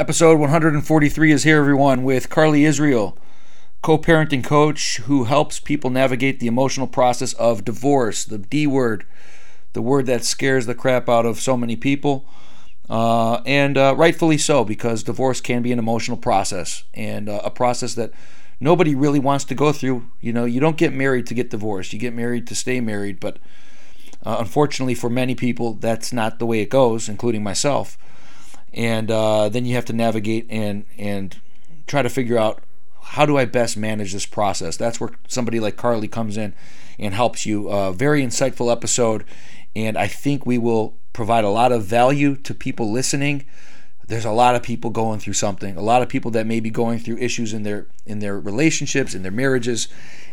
Episode 143 is here, everyone, with Carly Israel, co parenting coach who helps people navigate the emotional process of divorce, the D word, the word that scares the crap out of so many people. Uh, and uh, rightfully so, because divorce can be an emotional process and uh, a process that nobody really wants to go through. You know, you don't get married to get divorced, you get married to stay married, but uh, unfortunately for many people, that's not the way it goes, including myself and uh, then you have to navigate and and try to figure out how do I best manage this process. That's where somebody like Carly comes in and helps you. Uh, very insightful episode, and I think we will provide a lot of value to people listening. There's a lot of people going through something. A lot of people that may be going through issues in their in their relationships, in their marriages,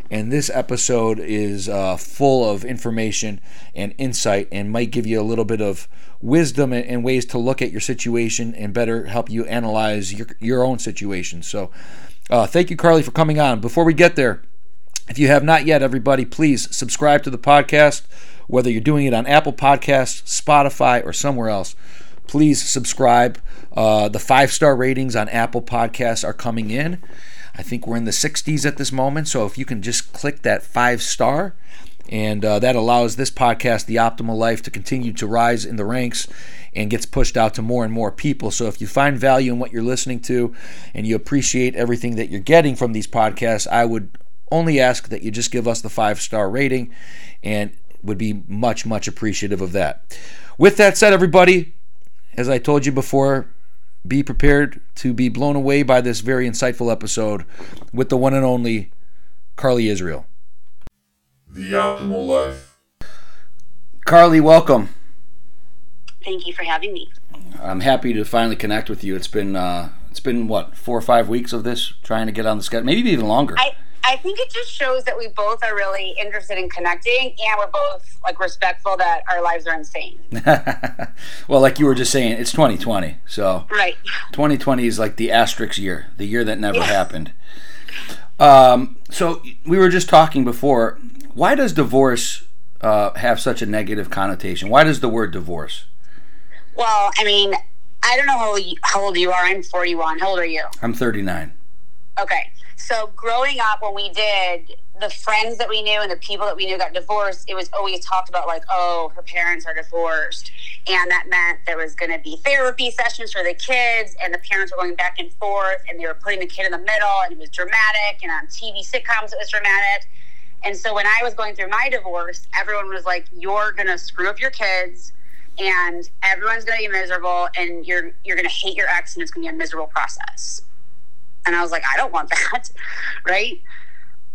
and this episode is uh, full of information and insight and might give you a little bit of wisdom and, ways to look at your situation and better help you analyze your, your own situation. So, uh, thank you, Carly, for coming on. Before we get there, if you have not yet, everybody, please subscribe to the podcast, whether you're doing it on Apple Podcasts, Spotify, or somewhere else. Please subscribe. Uh, the five star ratings on Apple Podcasts are coming in. I think we're in the 60s at this moment. So if you can just click that five star, and uh, that allows this podcast, The Optimal Life, to continue to rise in the ranks and gets pushed out to more and more people. So if you find value in what you're listening to and you appreciate everything that you're getting from these podcasts, I would only ask that you just give us the five star rating and would be much, much appreciative of that. With that said, everybody, as I told you before, be prepared to be blown away by this very insightful episode with the one and only Carly Israel. The Optimal Life. Carly, welcome. Thank you for having me. I'm happy to finally connect with you. It's been uh, it's been what four or five weeks of this trying to get on the schedule, maybe even longer. I, I think it just shows that we both are really interested in connecting and we're both like respectful that our lives are insane. well, like you were just saying, it's 2020. So Right. 2020 is like the asterisk year, the year that never happened. Um, so we were just talking before. Why does divorce uh, have such a negative connotation? Why does the word divorce? Well, I mean, I don't know how how old you are. I'm 41. How old are you? I'm 39. Okay. So growing up, when we did the friends that we knew and the people that we knew got divorced, it was always talked about like, oh, her parents are divorced. And that meant there was going to be therapy sessions for the kids, and the parents were going back and forth, and they were putting the kid in the middle, and it was dramatic. And on TV sitcoms, it was dramatic. And so when I was going through my divorce, everyone was like, you're going to screw up your kids. And everyone's going to be miserable, and you're you're going to hate your ex, and it's going to be a miserable process. And I was like, I don't want that, right?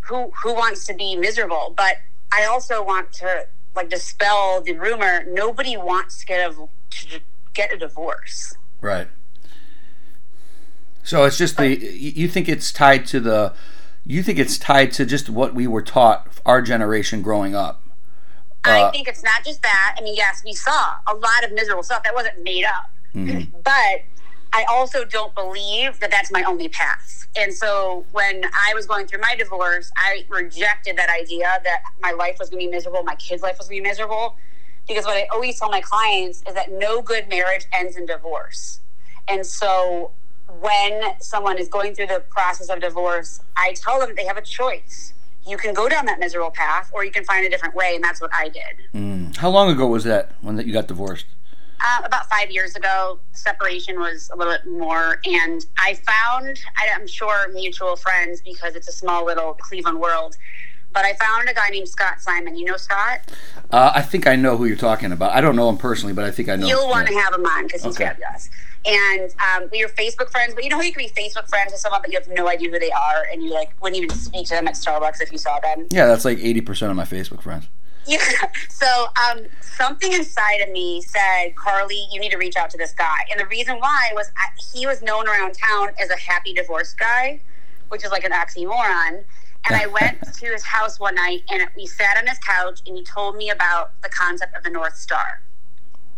Who who wants to be miserable? But I also want to like dispel the rumor. Nobody wants to get a to get a divorce. Right. So it's just the you think it's tied to the you think it's tied to just what we were taught our generation growing up. I Uh, think it's not just that. I mean, yes, we saw a lot of miserable stuff that wasn't made up, Mm-hmm. but I also don't believe that that's my only path. And so when I was going through my divorce, I rejected that idea that my life was going to be miserable, my kids' life was going to be miserable. Because what I always tell my clients is that no good marriage ends in divorce. And so when someone is going through the process of divorce, I tell them they have a choice. You can go down that miserable path or you can find a different way. And that's what I did. mm. How long ago was that when that you got divorced? Um, about five years ago, separation was a little bit more. And I found, I'm sure, mutual friends because it's a small little Cleveland world. But I found a guy named Scott Simon. You know Scott? Uh, I think I know who you're talking about. I don't know him personally, but I think I know. Him. You'll want to have him on because he's Okay. fabulous. And um, we were Facebook friends, but you know how you can be Facebook friends with someone, but you have no idea who they are, and you like wouldn't even speak to them at Starbucks if you saw them. Yeah, that's like 80% of my Facebook friends. Yeah. So um, something inside of me said, Carly, you need to reach out to this guy. And the reason why was I, he was known around town as a happy divorce guy, which is like an oxymoron. And I went to his house one night and we sat on his couch and he told me about the concept of the North Star.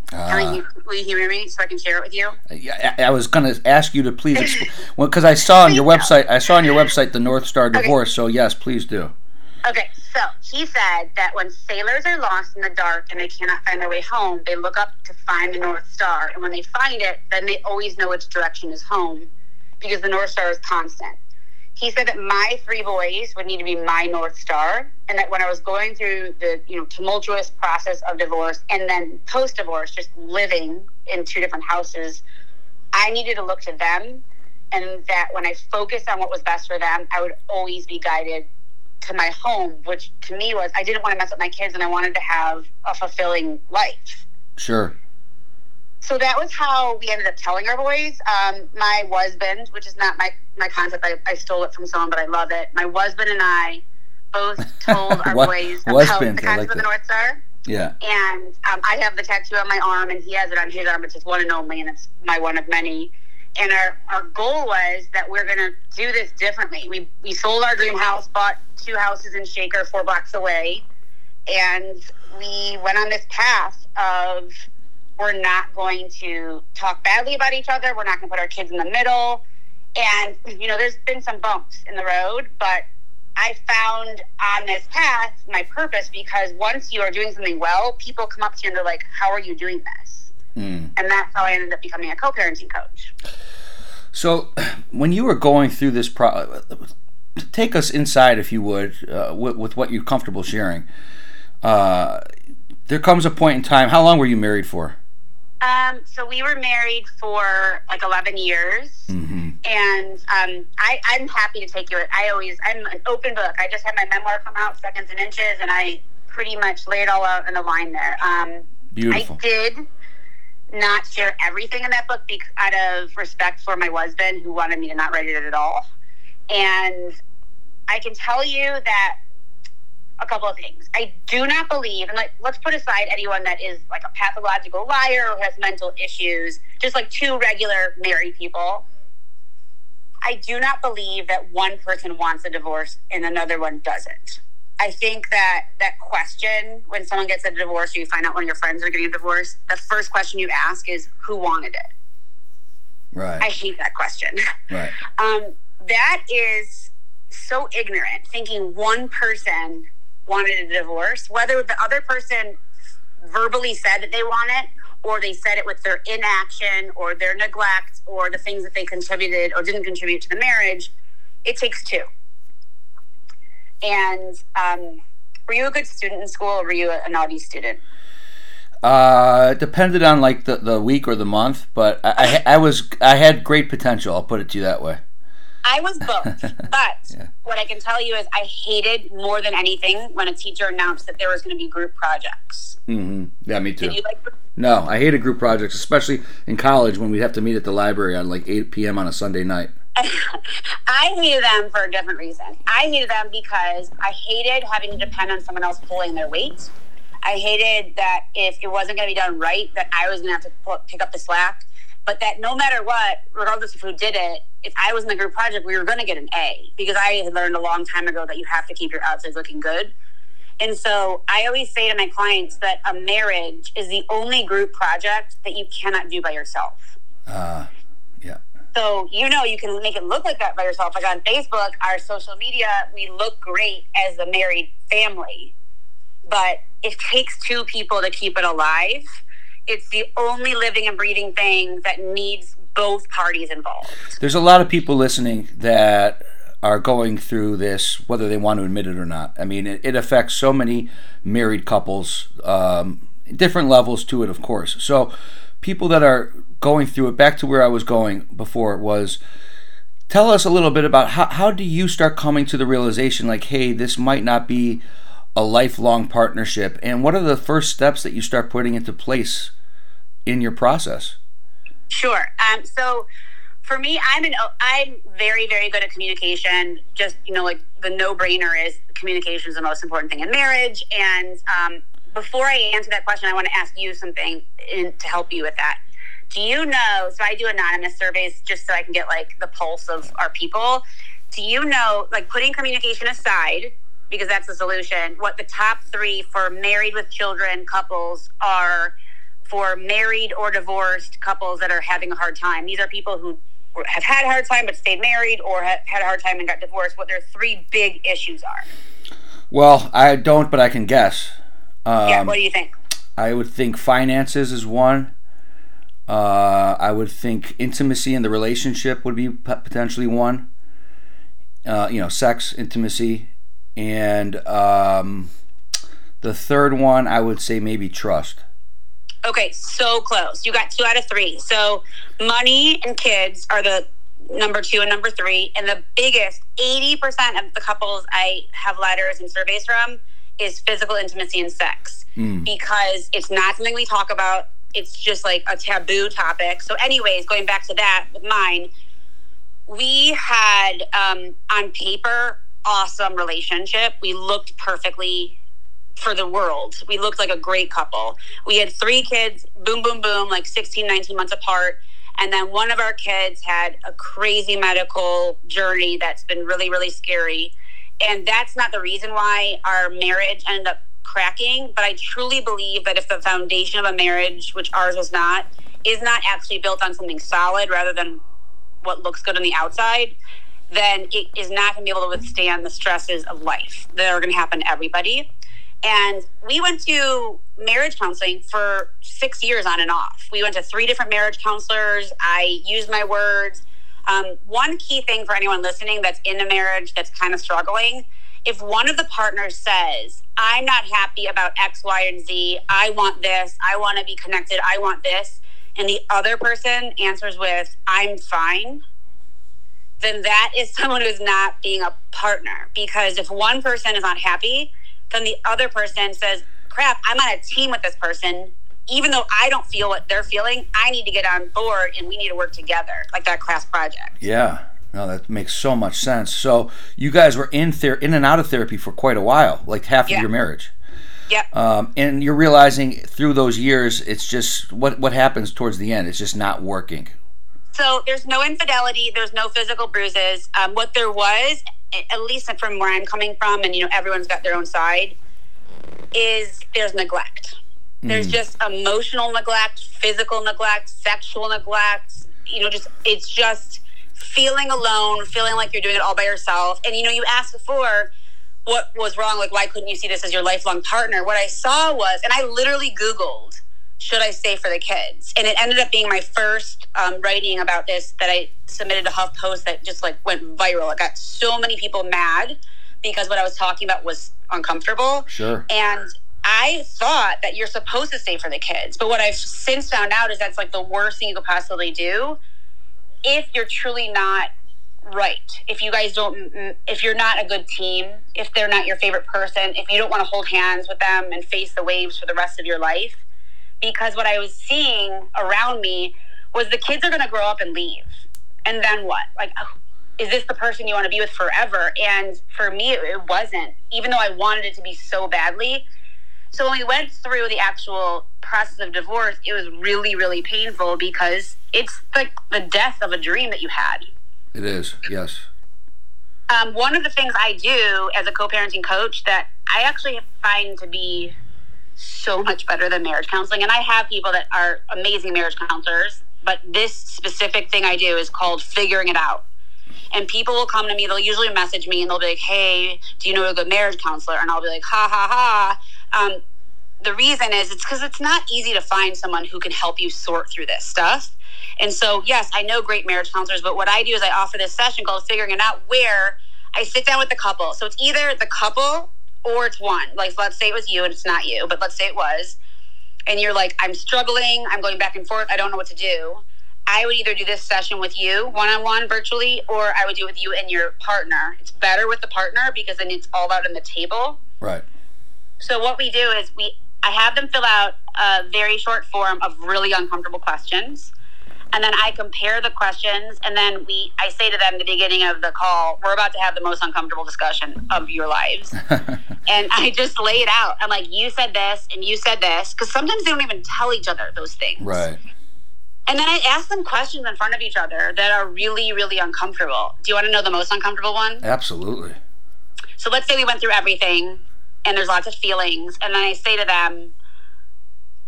Can I, Uh, will you hear me so I can share it with you? yeah, I, I was going to ask you to please explain well, because I saw on your website, I saw on your website the North Star divorce. So yes, please do. Okay. So he said that when sailors are lost in the dark and they cannot find their way home, they look up to find the North Star. And when they find it, then they always know which direction is home because the North Star is constant. He said that my three boys would need to be my North Star, and that when I was going through the you know tumultuous process of divorce and then post divorce, just living in two different houses, I needed to look to them, and that when I focused on what was best for them, I would always be guided to my home, which to me was I didn't want to mess up my kids and I wanted to have a fulfilling life. Sure. So that was how we ended up telling our boys. Um, my husband, which is not my, my concept, I, I stole it from someone, but I love it. My husband and I both told our What- boys husband, about the I concept like of the that. North Star. Yeah. And um, I have the tattoo on my arm, and he has it on his arm. It's his one and only, and it's my one of many. And our, our goal was that we're going to do this differently. We, we sold our dream house, bought two houses in Shaker, four blocks away, and we went on this path of we're not going to talk badly about each other. We're not going to put our kids in the middle. And, you know, there's been some bumps in the road, but I found on this path my purpose because once you are doing something well, people come up to you and they're like, How are you doing this? Mm. And that's how I ended up becoming a co parenting coach. So, when you were going through this pro, take us inside, if you would, uh, with, with what you're comfortable sharing. Uh, there comes a point in time. How long were you married for? Um, so we were married for like 11 years. Mm-hmm. And um, I, I'm happy to take you. I always, I'm an open book. I just had my memoir come out, Seconds and Inches, and I pretty much lay it all out in the line there. Um, Beautiful. I did not share everything in that book out of respect for my husband who wanted me to not write it at all. And I can tell you that a couple of things. I do not believe, and like, let's put aside anyone that is like a pathological liar or has mental issues, just like two regular married people. I do not believe that one person wants a divorce and another one doesn't. I think that that question, when someone gets a divorce or you find out one of your friends are getting a divorce, the first question you ask is, who wanted it? Right. I hate that question. Right. Um, that is so ignorant, thinking one person wanted a divorce, whether the other person verbally said that they want it, or they said it with their inaction, or their neglect, or the things that they contributed or didn't contribute to the marriage. It takes two. And um, were you a good student in school, or were you a, naughty student? Uh, it depended on like the, the week or the month, but I, I, I was I had great potential. I'll put it to you that way. I was both. But Yeah. what I can tell you is I hated more than anything when a teacher announced that there was going to be group projects. Mm-hmm. Yeah, me too. Did you like No, I hated group projects, especially in college when we'd have to meet at the library on like 8 p.m. on a Sunday night. I hated them for a different reason. I hated them because I hated having to depend on someone else pulling their weight. I hated that if it wasn't going to be done right, that I was going to have to pull, pick up the slack. But that no matter what, regardless of who did it, if I was in the group project, we were going to get an A because I had learned a long time ago that you have to keep your outsides looking good. And so I always say to my clients that a marriage is the only group project that you cannot do by yourself. Uh. So you know you can make it look like that by yourself. Like on Facebook, our social media, we look great as a married family, but it takes two people to keep it alive. It's the only living and breathing thing that needs both parties involved. There's a lot of people listening that are going through this, whether they want to admit it or not. I mean, it, it affects so many married couples, um, different levels to it, of course. So, people that are going through it, back to where I was going before, was tell us a little bit about how, how do you start coming to the realization, like, hey, this might not be a lifelong partnership, and what are the first steps that you start putting into place in your process? Sure. Um, so for me, I'm an I'm very very good at communication. Just you know, like the no brainer is communication is the most important thing in marriage. And um, before I answer that question, I want to ask you something in, to help you with that. Do you know? So I do anonymous surveys just so I can get like the pulse of our people. Do you know, like putting communication aside, because that's the solution, what the top three for married with children couples are for married or divorced couples that are having a hard time? These are people who have had a hard time but stayed married or have had a hard time and got divorced. What their three big issues are. Well, I don't, but I can guess. Um, yeah, what do you think? I would think finances is one. Uh, I would think intimacy in the relationship would be potentially one. Uh, you know, sex, intimacy, and um, the third one I would say maybe trust. Okay, so close. You got two out of three. So money and kids are the number two and number three. And the biggest, 80% of the couples I have letters and surveys from is physical intimacy and sex because it's not something we talk about. It's just like a taboo topic. So, anyways, going back to that with mine, we had um, on paper awesome relationship. We looked perfectly for the world. We looked like a great couple. We had three kids, boom, boom, boom, like 16, 19 months apart. And then one of our kids had a crazy medical journey that's been really, really scary. And that's not the reason why our marriage ended up cracking. But I truly believe that if the foundation of a marriage, which ours was not, is not actually built on something solid rather than what looks good on the outside, then it is not going to be able to withstand the stresses of life that are going to happen to everybody. And we went to marriage counseling for six years on and off. We went to three different marriage counselors. I used my words. Um, one key thing for anyone listening that's in a marriage that's kind of struggling if one of the partners says, I'm not happy about X, Y, and Z, I want this, I want to be connected, I want this, and the other person answers with, I'm fine, then that is someone who's not being a partner. Because if one person is not happy, then the other person says, crap, I'm on a team with this person. Even though I don't feel what they're feeling, I need to get on board and we need to work together, like that class project. Yeah. No, that makes so much sense. So you guys were in ther- in and out of therapy for quite a while, like half Yeah. of your marriage. Yeah. Um, and you're realizing through those years, it's just what what happens towards the end. It's just not working. So there's no infidelity. There's no physical bruises. Um, what there was, at least from where I'm coming from, and you know everyone's got their own side, is there's neglect. There's just emotional neglect, physical neglect, sexual neglect. You know, just it's just feeling alone, feeling like you're doing it all by yourself. And you know, you asked before what was wrong. Like, why couldn't you see this as your lifelong partner? What I saw was, and I literally Googled should I stay for the kids? And it ended up being my first um, writing about this that I submitted to HuffPost that just like went viral. It got so many people mad because what I was talking about was uncomfortable. Sure. And I thought that you're supposed to stay for the kids. But what I've since found out is that's like the worst thing you could possibly do if you're truly not right. If you guys don't, if you're not a good team, if they're not your favorite person, if you don't want to hold hands with them and face the waves for the rest of your life. Because what I was seeing around me was the kids are going to grow up and leave. And then what? Like, oh, is this the person you want to be with forever? And for me, it, it wasn't, even though I wanted it to be so badly. So when we went through the actual process of divorce, it was really, really painful because it's like the death of a dream that you had. It is. Yes. Um, one of the things I do as a co-parenting coach that I actually find to be so much better than marriage counseling, and I have people that are amazing marriage counselors, but this specific thing I do is called figuring it out. And people will come to me, they'll usually message me and they'll be like, hey, do you know a good marriage counselor? And I'll be like, ha ha ha. Um, the reason is it's because it's not easy to find someone who can help you sort through this stuff. And so, yes, I know great marriage counselors, but what I do is I offer this session called Figuring It Out where I sit down with the couple. So it's either the couple or it's one. Like, let's say it was you and it's not you, but let's say it was. And you're like, I'm struggling, I'm going back and forth, I don't know what to do. I would either do this session with you one on one virtually, or I would do it with you and your partner. It's better with the partner because then it's all out on the table. Right. So what we do is we I have them fill out a very short form of really uncomfortable questions. And then I compare the questions and then we I say to them at the beginning of the call, we're about to have the most uncomfortable discussion of your lives. and I just lay it out. I'm like, you said this and you said this. Because sometimes they don't even tell each other those things. Right. And then I ask them questions in front of each other that are really, really uncomfortable. Do you want to know the most uncomfortable one? Absolutely. So let's say we went through everything and there's lots of feelings. And then I say to them,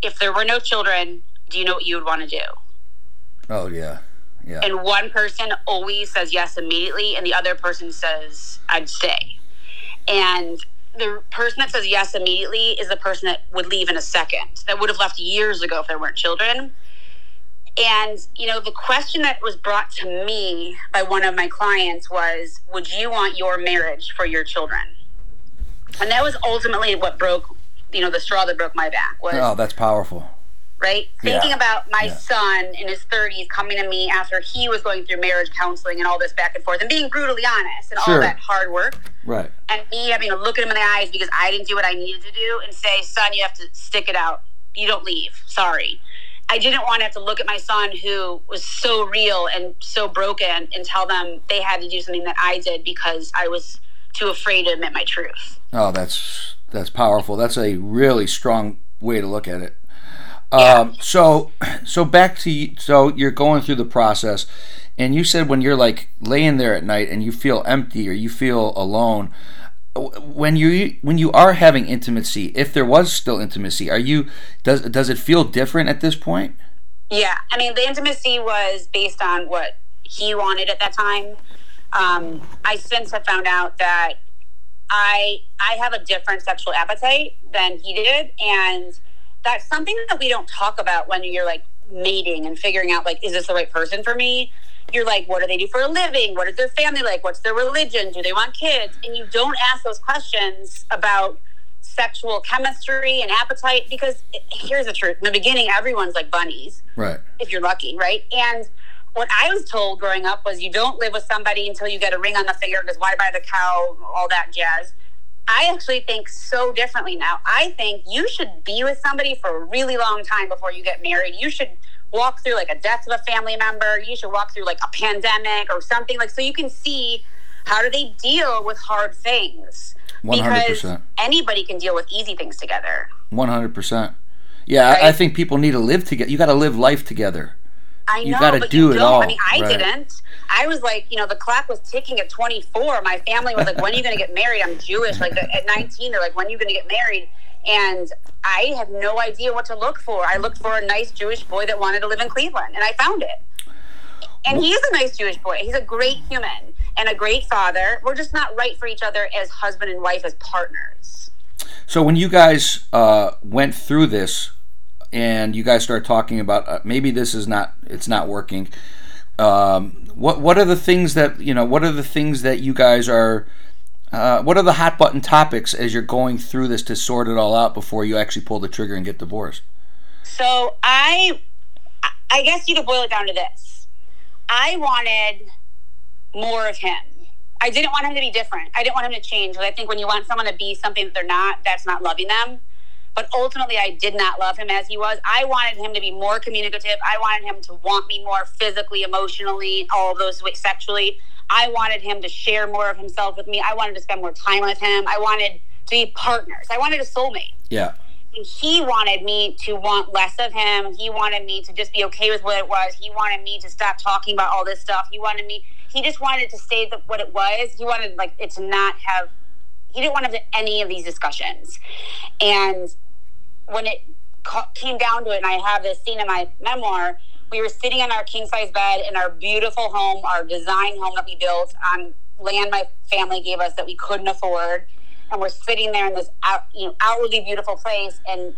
if there were no children, do you know what you would want to do? Oh yeah. Yeah. And one person always says yes immediately, and the other person says, I'd stay. And the person that says yes immediately is the person that would leave in a second, that would have left years ago if there weren't children. And, you know, the question that was brought to me by one of my clients was Would you want your marriage for your children? And that was ultimately what broke, you know, the straw that broke my back was Oh, that's powerful. right? Yeah. Thinking about my Yeah. son in his 30s coming to me after he was going through marriage counseling and all this back and forth and being brutally honest and Sure. all that hard work. Right. And me having to look at him in the eyes because I didn't do what I needed to do and say, son, you have to stick it out. You don't leave. Sorry. I didn't want to have to look at my son who was so real and so broken and tell them they had to do something that I did because I was too afraid to admit my truth. Oh, that's that's powerful. That's a really strong way to look at it. Um, so, so back to so you're going through the process, and you said when you're like laying there at night and you feel empty or you feel alone, when you when you are having intimacy, if there was still intimacy, are you does does it feel different at this point? Yeah, I mean, the intimacy was based on what he wanted at that time. Um, I since have found out that I I have a different sexual appetite than he did, and that's something that we don't talk about when you're like mating and figuring out like is this the right person for me. You're like, what do they do for a living? What is their family like? What's their religion? Do they want kids? And you don't ask those questions about sexual chemistry and appetite because here's the truth: in the beginning, everyone's like bunnies Right. if you're lucky, right? And what I was told growing up was you don't live with somebody until you get a ring on the finger because why buy the cow, all that jazz. I actually think so differently now. I think you should be with somebody for a really long time before you get married. You should walk through like a death of a family member. You should walk through like a pandemic or something like so you can see how do they deal with hard things. 100%. Because anybody can deal with easy things together. One hundred percent. Yeah, I, I think people need to live together. You got to live life together. I You know, gotta but do you it don't. all, I mean, I right. didn't. I was like, you know, the clock was ticking at 24. My family was like, when are you going to get married? I'm Jewish. Like at 19, they're like, when are you going to get married? And I had no idea what to look for. I looked for a nice Jewish boy that wanted to live in Cleveland, and I found it. And he is a nice Jewish boy. He's a great human and a great father. We're just not right for each other as husband and wife, as partners. So when you guys uh, went through this, and you guys start talking about uh, maybe this is not it's not working. Um, what what are the things that you know? What are the things that you guys are? Uh, what are the hot button topics as you're going through this to sort it all out before you actually pull the trigger and get divorced? So I, I guess you could boil it down to this: I wanted more of him. I didn't want him to be different. I didn't want him to change. I think when you want someone to be something that they're not, that's not loving them. But ultimately, I did not love him as he was. I wanted him to be more communicative. I wanted him to want me more physically, emotionally, all of those ways, sexually. I wanted him to share more of himself with me. I wanted to spend more time with him. I wanted to be partners. I wanted a soulmate Yeah, and he wanted me to want less of him. He wanted me to just be okay with what it was. He wanted me to stop talking about all this stuff. He wanted me. He just wanted to say that what it was. He wanted like it to not have. He didn't want to have any of these discussions. And when it ca- came down to it, and I have this scene in my memoir, we were sitting in our king size bed in our beautiful home, our design home that we built on land my family gave us that we couldn't afford. And we're sitting there in this out, you know, outwardly beautiful place. And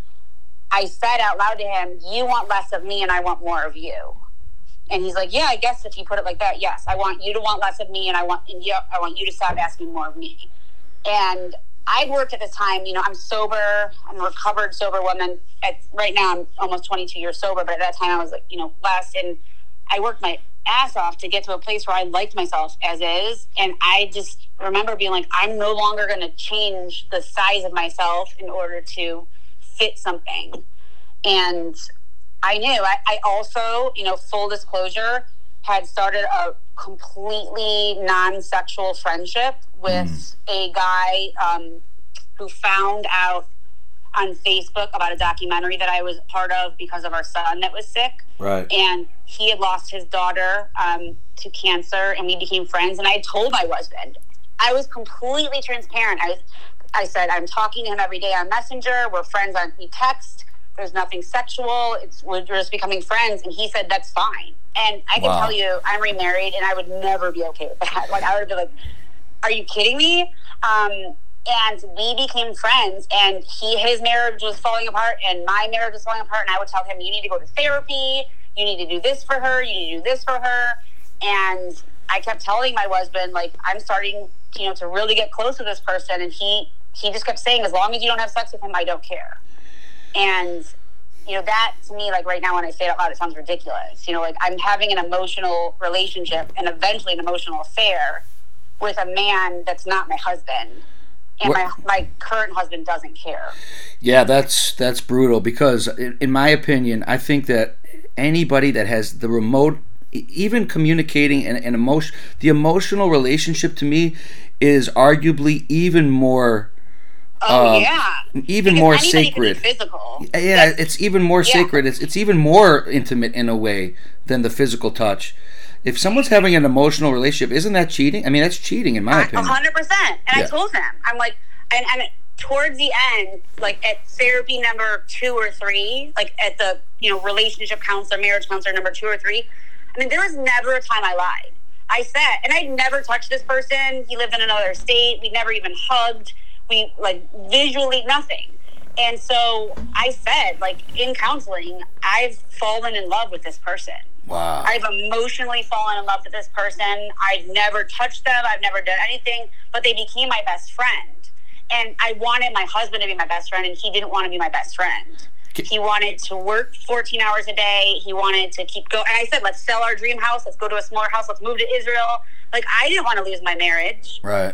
I said out loud to him, You want less of me, and I want more of you. And he's like, Yeah, I guess if you put it like that, yes. I want you to want less of me, and I want and yeah, I want you to stop asking more of me. And I'd worked at this time, you know, I'm sober, I'm a recovered sober woman. At, right now, I'm almost 22 years sober, but at that time, I was like, you know, less. And I worked my ass off to get to a place where I liked myself as is. And I just remember being like, I'm no longer going to change the size of myself in order to fit something. And I knew I, I also, you know, full disclosure, had started a completely non sexual friendship with a guy um, who found out on Facebook about a documentary that I was part of because of our son that was sick right. and he had lost his daughter um, to cancer, and we became friends. And I told my husband, I was completely transparent. I, I said, I'm talking to him every day on Messenger. We're friends on we text. There's nothing sexual. It's we're just becoming friends. And he said that's fine. And I can Wow. tell you, I'm remarried, and I would never be okay with that. Like I would be like, Are you kidding me? Um, and we became friends and he his marriage was falling apart and my marriage was falling apart and i would tell him you need to go to therapy you need to do this for her you need to do this for her and i kept telling my husband like i'm starting you know to really get close to this person and he he just kept saying as long as you don't have sex with him i don't care and you know that to me like right now when i say it out loud it sounds ridiculous. You know like i'm having an emotional relationship and eventually an emotional affair with a man that's not my husband. And my, my current husband doesn't care. Yeah, that's that's brutal because, in, in my opinion, I think that anybody that has the remote, even communicating and, and emotion, the emotional relationship to me is arguably even more, oh Um, yeah even Because more anybody can be sacred. physical Yeah, it's even more Yeah. sacred. It's it's even more intimate in a way than the physical touch. If someone's having an emotional relationship, isn't that cheating? I mean, that's cheating in my A opinion. hundred percent. And Yeah. I told him, I'm like, and, and towards the end, like at therapy number two or three, like at the you know relationship counselor, marriage counselor number two or three. I mean, there was never a time I lied. I said, and I'd never touched this person. He lived in another state. We never even hugged. We like visually nothing. And so I said, like in counseling, I've fallen in love with this person. Wow. I've emotionally fallen in love with this person. I've never touched them. I've never done anything, but they became my best friend. And I wanted my husband to be my best friend, and he didn't want to be my best friend. He wanted to work 14 hours a day. He wanted to keep going. And I said, let's sell our dream house. Let's go to a smaller house. Let's move to Israel. Like, I didn't want to lose my marriage. right.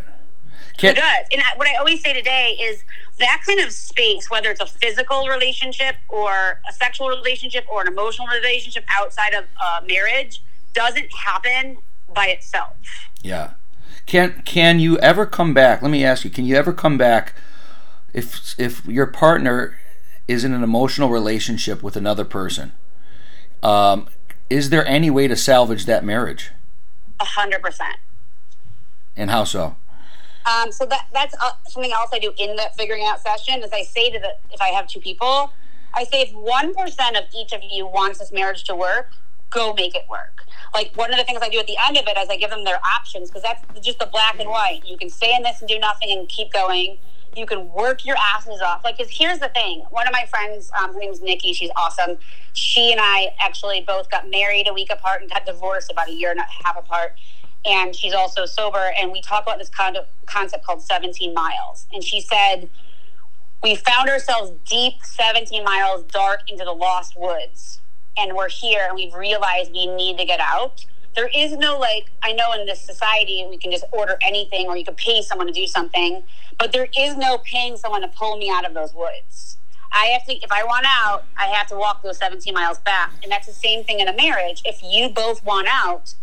Can, does? And I, what I always say today is that kind of space, whether it's a physical relationship or a sexual relationship or an emotional relationship outside of uh, marriage, doesn't happen by itself. Yeah. Can can you ever come back? Let me ask you, can you ever come back if if your partner is in an emotional relationship with another person? Um, is there any way to salvage that marriage? A hundred percent. And how so? Um, so that that's uh, something else I do in that figuring out session. Is I say to the if I have two people, I say if one percent of each of you wants this marriage to work, go make it work. Like one of the things I do at the end of it is I give them their options because that's just the black and white. You can stay in this and do nothing and keep going. You can work your asses off. Like, because here's the thing. One of my friends, um, her name's Nikki. She's awesome. She and I actually both got married a week apart and got divorced about a year and a half apart and she's also sober. And we talk about this concept called 17 miles. And she said, We found ourselves deep 17 miles dark into the lost woods. And we're here and we've realized we need to get out. There is no like, I know in this society we can just order anything or you can pay someone to do something, but there is no paying someone to pull me out of those woods. I have to, if I want out, I have to walk those 17 miles back. And that's the same thing in a marriage. If you both want out,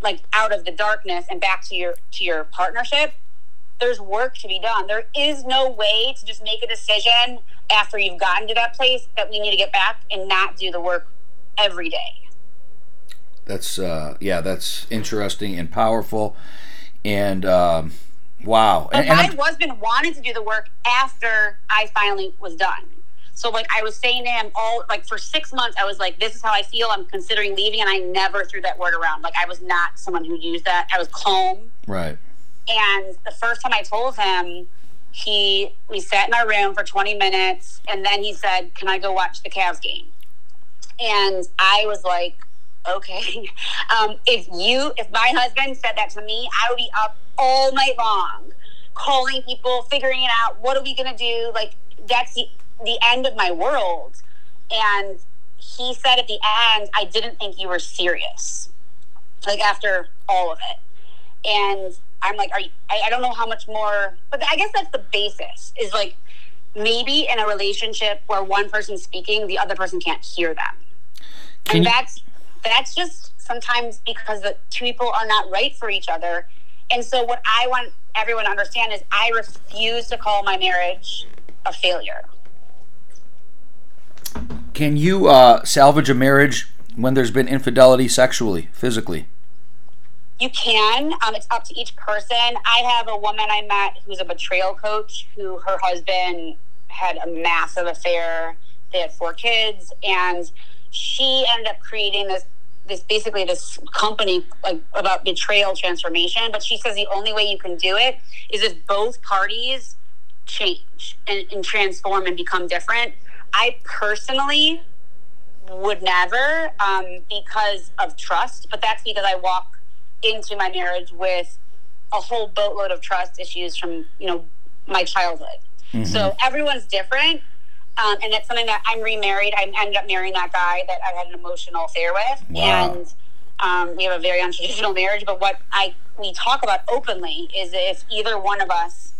like out of the darkness and back to your to your partnership there's work to be done. There is no way to just make a decision after you've gotten to that place that we need to get back and not do the work every day. That's uh, yeah, that's interesting and powerful, and um, wow. but And, and my husband wanted to do the work after i finally was done so like i was saying to him all like for six months i was like this is how i feel i'm considering leaving and i never threw that word around like i was not someone who used that i was calm right. And the first time I told him, he we sat in our room for 20 minutes, and then he said, "Can I go watch the Cavs game?" And I was like, "Okay." Um, if you, if my husband said that to me, I would be up all night long, calling people, figuring it out. What are we gonna do? Like that's the the end of my world. And he said at the end, "I didn't think you were serious." Like after all of it and I'm like, are you, I, I don't know how much more, but I guess that's the basis is like maybe in a relationship where one person's speaking, the other person can't hear them. Can and you- that's, that's just sometimes because the two people are not right for each other. And so what I want everyone to understand is I refuse to call my marriage a failure. Can you uh, salvage a marriage when there's been infidelity sexually, physically? You can. Um, it's up to each person. I have a woman I met who's a betrayal coach who her husband had a massive affair. They had four kids, and she ended up creating this this basically this company like about betrayal transformation. But she says the only way you can do it is if both parties change and, and transform and become different. I personally would never um, because of trust, but that's because I walk into my marriage with a whole boatload of trust issues from you know my childhood. Mm-hmm. So everyone's different, um, and it's something that I'm remarried. I ended up marrying that guy that I had an emotional affair with, wow. and um, we have a very untraditional marriage. But what I we talk about openly is if either one of us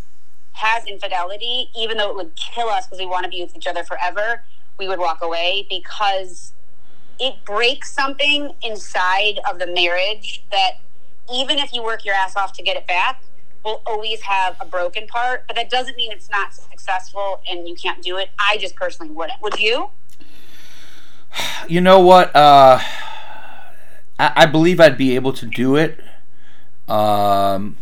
has infidelity, even though it would kill us because we want to be with each other forever, we would walk away because it breaks something inside of the marriage that even if you work your ass off to get it back, will always have a broken part. But that doesn't mean it's not successful and you can't do it. I just personally wouldn't. Would you? You know what? Uh, I, I believe I'd be able to do it. Um,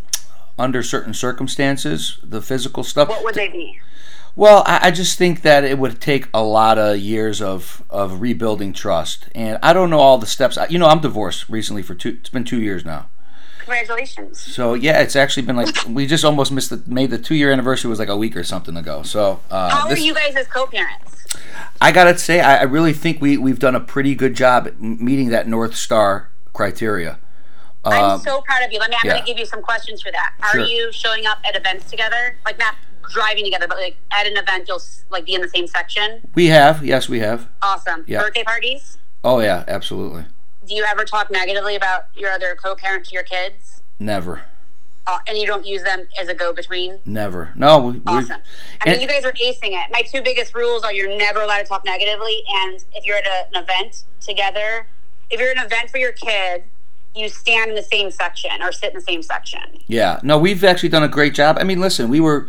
under certain circumstances, the physical stuff. What would they be? Well, I, I just think that it would take a lot of years of, of rebuilding trust, and I don't know all the steps. You know, I'm divorced recently for two. It's been two years now. Congratulations. So yeah, it's actually been like we just almost missed the made the two year anniversary was like a week or something ago. So uh, how this, are you guys as co-parents? I gotta say, I, I really think we we've done a pretty good job meeting that North Star criteria. I'm um, so proud of you. Let me. I'm yeah. going to give you some questions for that. Are sure. you showing up at events together, like not driving together, but like at an event, you'll like be in the same section? We have. Yes, we have. Awesome. Yeah. Birthday parties. Oh yeah, absolutely. Do you ever talk negatively about your other co-parent to your kids? Never. Uh, and you don't use them as a go-between? Never. No. We, awesome. I mean, you guys are acing it. My two biggest rules are you're never allowed to talk negatively, and if you're at a, an event together, if you're at an event for your kid you stand in the same section or sit in the same section. Yeah. No, we've actually done a great job. I mean, listen, we were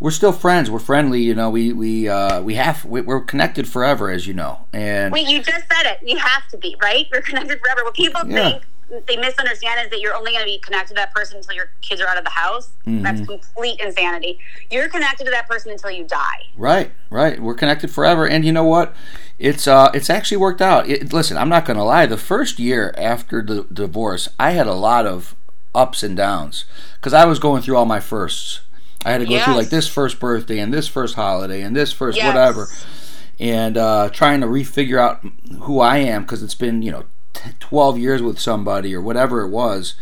we're still friends. We're friendly, you know. We we uh, we have we, are connected forever, as you know. And wait, you just said it. You have to be right. We're connected forever. What people yeah. think they misunderstand is that you're only going to be connected to that person until your kids are out of the house. Mm-hmm. That's complete insanity. You're connected to that person until you die. Right, right. We're connected forever, and you know what? It's uh, it's actually worked out. It, listen, I'm not going to lie. The first year after the divorce, I had a lot of ups and downs because I was going through all my firsts. I had to go yes. through like this first birthday and this first holiday and this first yes. whatever, and uh, trying to refigure out who I am because it's been you know 12 years with somebody or whatever it was.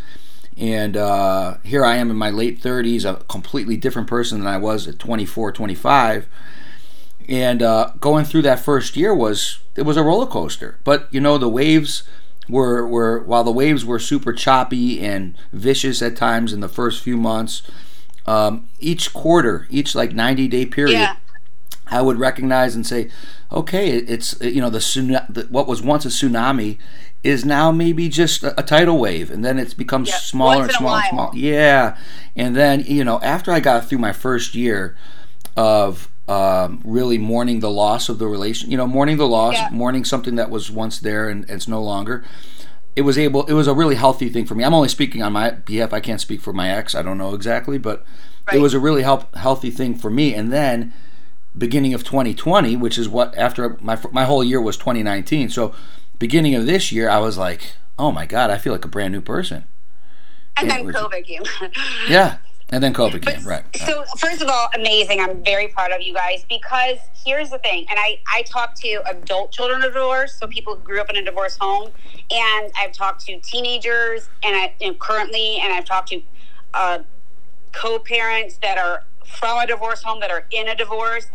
And uh, here I am in my late 30s, a completely different person than I was at 24, 25. And uh, going through that first year was it was a roller coaster. But you know the waves were were while the waves were super choppy and vicious at times in the first few months. Um, each quarter, each like 90 day period, yeah. I would recognize and say, okay, it's you know the, the what was once a tsunami is now maybe just a, a tidal wave, and then it becomes yep. smaller and smaller and smaller. Yeah, and then you know after I got through my first year of um, really mourning the loss of the relation, you know, mourning the loss, yeah. mourning something that was once there and, and it's no longer. It was able. It was a really healthy thing for me. I'm only speaking on my behalf. I can't speak for my ex. I don't know exactly, but right. it was a really help, healthy thing for me. And then beginning of 2020, which is what after my my whole year was 2019. So beginning of this year, I was like, oh my God, I feel like a brand new person. And then COVID came. yeah. And then COVID came, right. So, first of all, amazing. I'm very proud of you guys because here's the thing. And I, I talk to adult children of divorce, so people who grew up in a divorce home. And I've talked to teenagers and I and currently, and I've talked to uh, co parents that are from a divorce home that are in a divorce.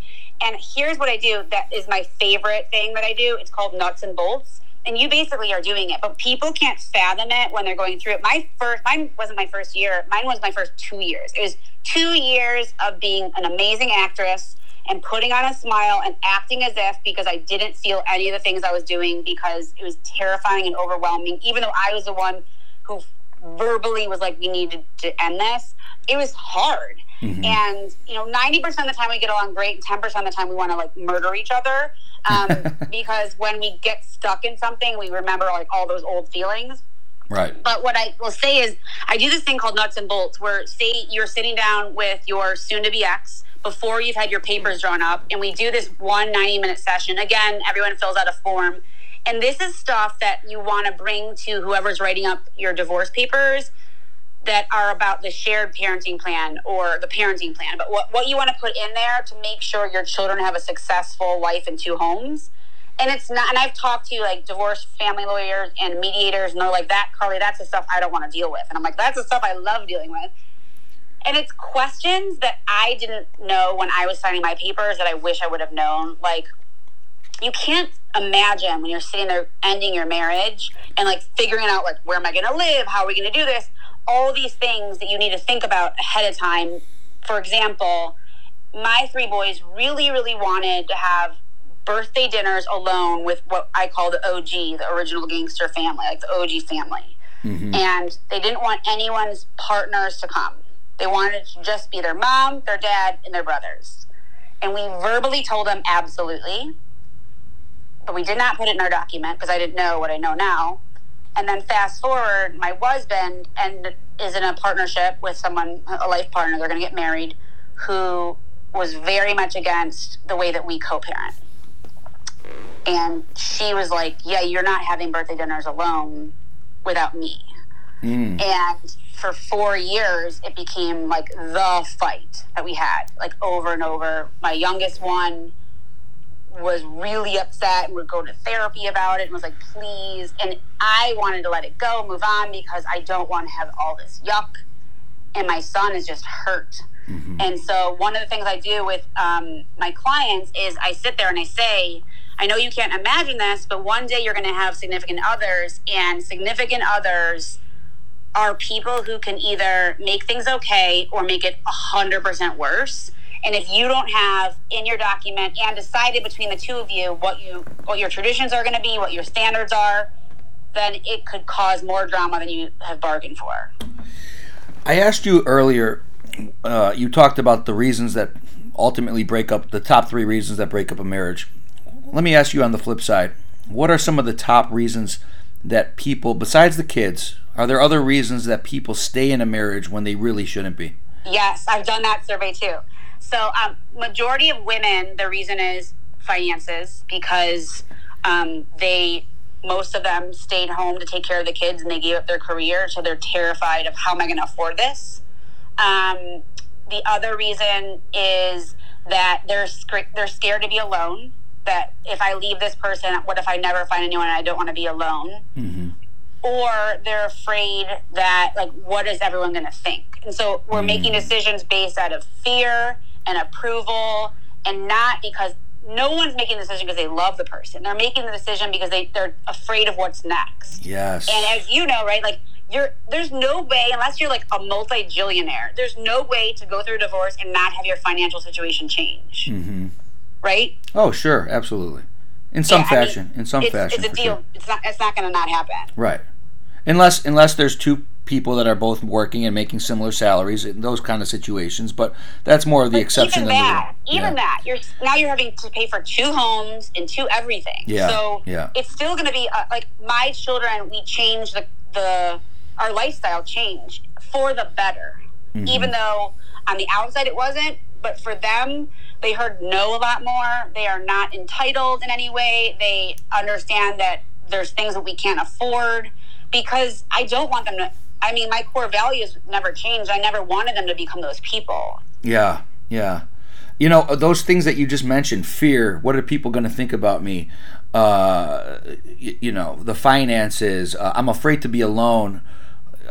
And here's what I do that is my favorite thing that I do it's called nuts and bolts and you basically are doing it but people can't fathom it when they're going through it. My first mine wasn't my first year. Mine was my first two years. It was two years of being an amazing actress and putting on a smile and acting as if because i didn't feel any of the things i was doing because it was terrifying and overwhelming even though i was the one who verbally was like we needed to end this. It was hard mm-hmm. and you know 90% of the time we get along great 10% of the time we want to like murder each other um, because when we get stuck in something, we remember like all those old feelings. Right. But what I will say is, I do this thing called nuts and bolts, where say you're sitting down with your soon-to-be ex before you've had your papers drawn up, and we do this one 90-minute session. Again, everyone fills out a form, and this is stuff that you want to bring to whoever's writing up your divorce papers that are about the shared parenting plan or the parenting plan, but what, what you want to put in there to make sure your children have a successful life in two homes. And it's not, and I've talked to like divorce family lawyers and mediators, and they're like, that, Carly, that's the stuff I don't want to deal with. And I'm like, that's the stuff I love dealing with. And it's questions that I didn't know when I was signing my papers that I wish I would have known. Like, you can't imagine when you're sitting there ending your marriage and like figuring out like where am I going to live? How are we going to do this? All these things that you need to think about ahead of time. For example, my three boys really, really wanted to have birthday dinners alone with what I call the OG, the original gangster family, like the OG family. Mm-hmm. And they didn't want anyone's partners to come. They wanted to just be their mom, their dad, and their brothers. And we verbally told them absolutely. But we did not put it in our document because I didn't know what I know now. And then fast forward, my husband and is in a partnership with someone, a life partner. They're going to get married, who was very much against the way that we co-parent. And she was like, "Yeah, you're not having birthday dinners alone without me." Mm. And for four years, it became like the fight that we had, like over and over. My youngest one was really upset and would go to therapy about it and was like, please. And I wanted to let it go, move on because I don't want to have all this yuck. And my son is just hurt. Mm-hmm. And so, one of the things I do with um, my clients is I sit there and I say, I know you can't imagine this, but one day you're going to have significant others, and significant others are people who can either make things okay or make it 100% worse and if you don't have in your document and decided between the two of you what you what your traditions are going to be, what your standards are, then it could cause more drama than you have bargained for. I asked you earlier. Uh, you talked about the reasons that ultimately break up the top three reasons that break up a marriage. Let me ask you on the flip side. What are some of the top reasons that people, besides the kids, are there other reasons that people stay in a marriage when they really shouldn't be? Yes, I've done that survey too. So, um, majority of women, the reason is finances because um, they most of them stayed home to take care of the kids and they gave up their career, so they're terrified of how am I going to afford this. Um, the other reason is that they're they're scared to be alone. That if I leave this person, what if I never find anyone? and I don't want to be alone. Mm-hmm. Or they're afraid that like, what is everyone going to think? And so we're mm-hmm. making decisions based out of fear and approval and not because no one's making the decision because they love the person. They're making the decision because they, they're afraid of what's next. Yes. And as you know, right, like you're there's no way unless you're like a multi-jillionaire, there's no way to go through a divorce and not have your financial situation change. Mm-hmm. Right? Oh, sure, absolutely. In some yeah, fashion. I mean, in some it's, fashion. It's a deal. Sure. It's not it's not gonna not happen. Right. Unless unless there's two people that are both working and making similar salaries in those kind of situations. But that's more of the but exception even than that, the Even yeah. that, you're now you're having to pay for two homes and two everything. Yeah. So yeah. it's still going to be uh, like my children. We changed the the our lifestyle changed for the better, mm-hmm. even though on the outside it wasn't. But for them, they heard no a lot more. They are not entitled in any way. They understand that there's things that we can't afford because I don't want them to I mean, my core values never changed. I never wanted them to become those people. Yeah, yeah. You know, those things that you just mentioned fear, what are people going to think about me? Uh, you, you know, the finances, uh, I'm afraid to be alone.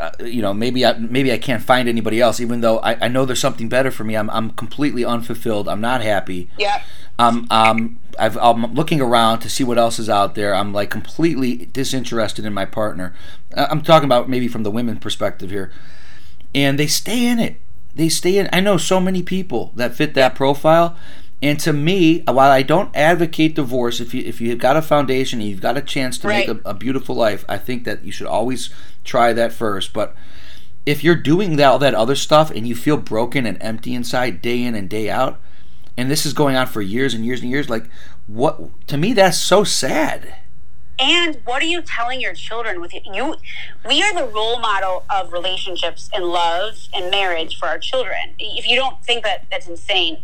Uh, you know, maybe I, maybe I can't find anybody else, even though I, I know there's something better for me. I'm, I'm completely unfulfilled. I'm not happy. Yeah. Um, um, I've, I'm looking around to see what else is out there. I'm like completely disinterested in my partner. I'm talking about maybe from the women perspective here, and they stay in it. They stay in. I know so many people that fit that profile, and to me, while I don't advocate divorce, if you if you've got a foundation and you've got a chance to right. make a, a beautiful life, I think that you should always try that first. But if you're doing all that other stuff and you feel broken and empty inside day in and day out and this is going on for years and years and years like what to me that's so sad and what are you telling your children with you we are the role model of relationships and love and marriage for our children if you don't think that that's insane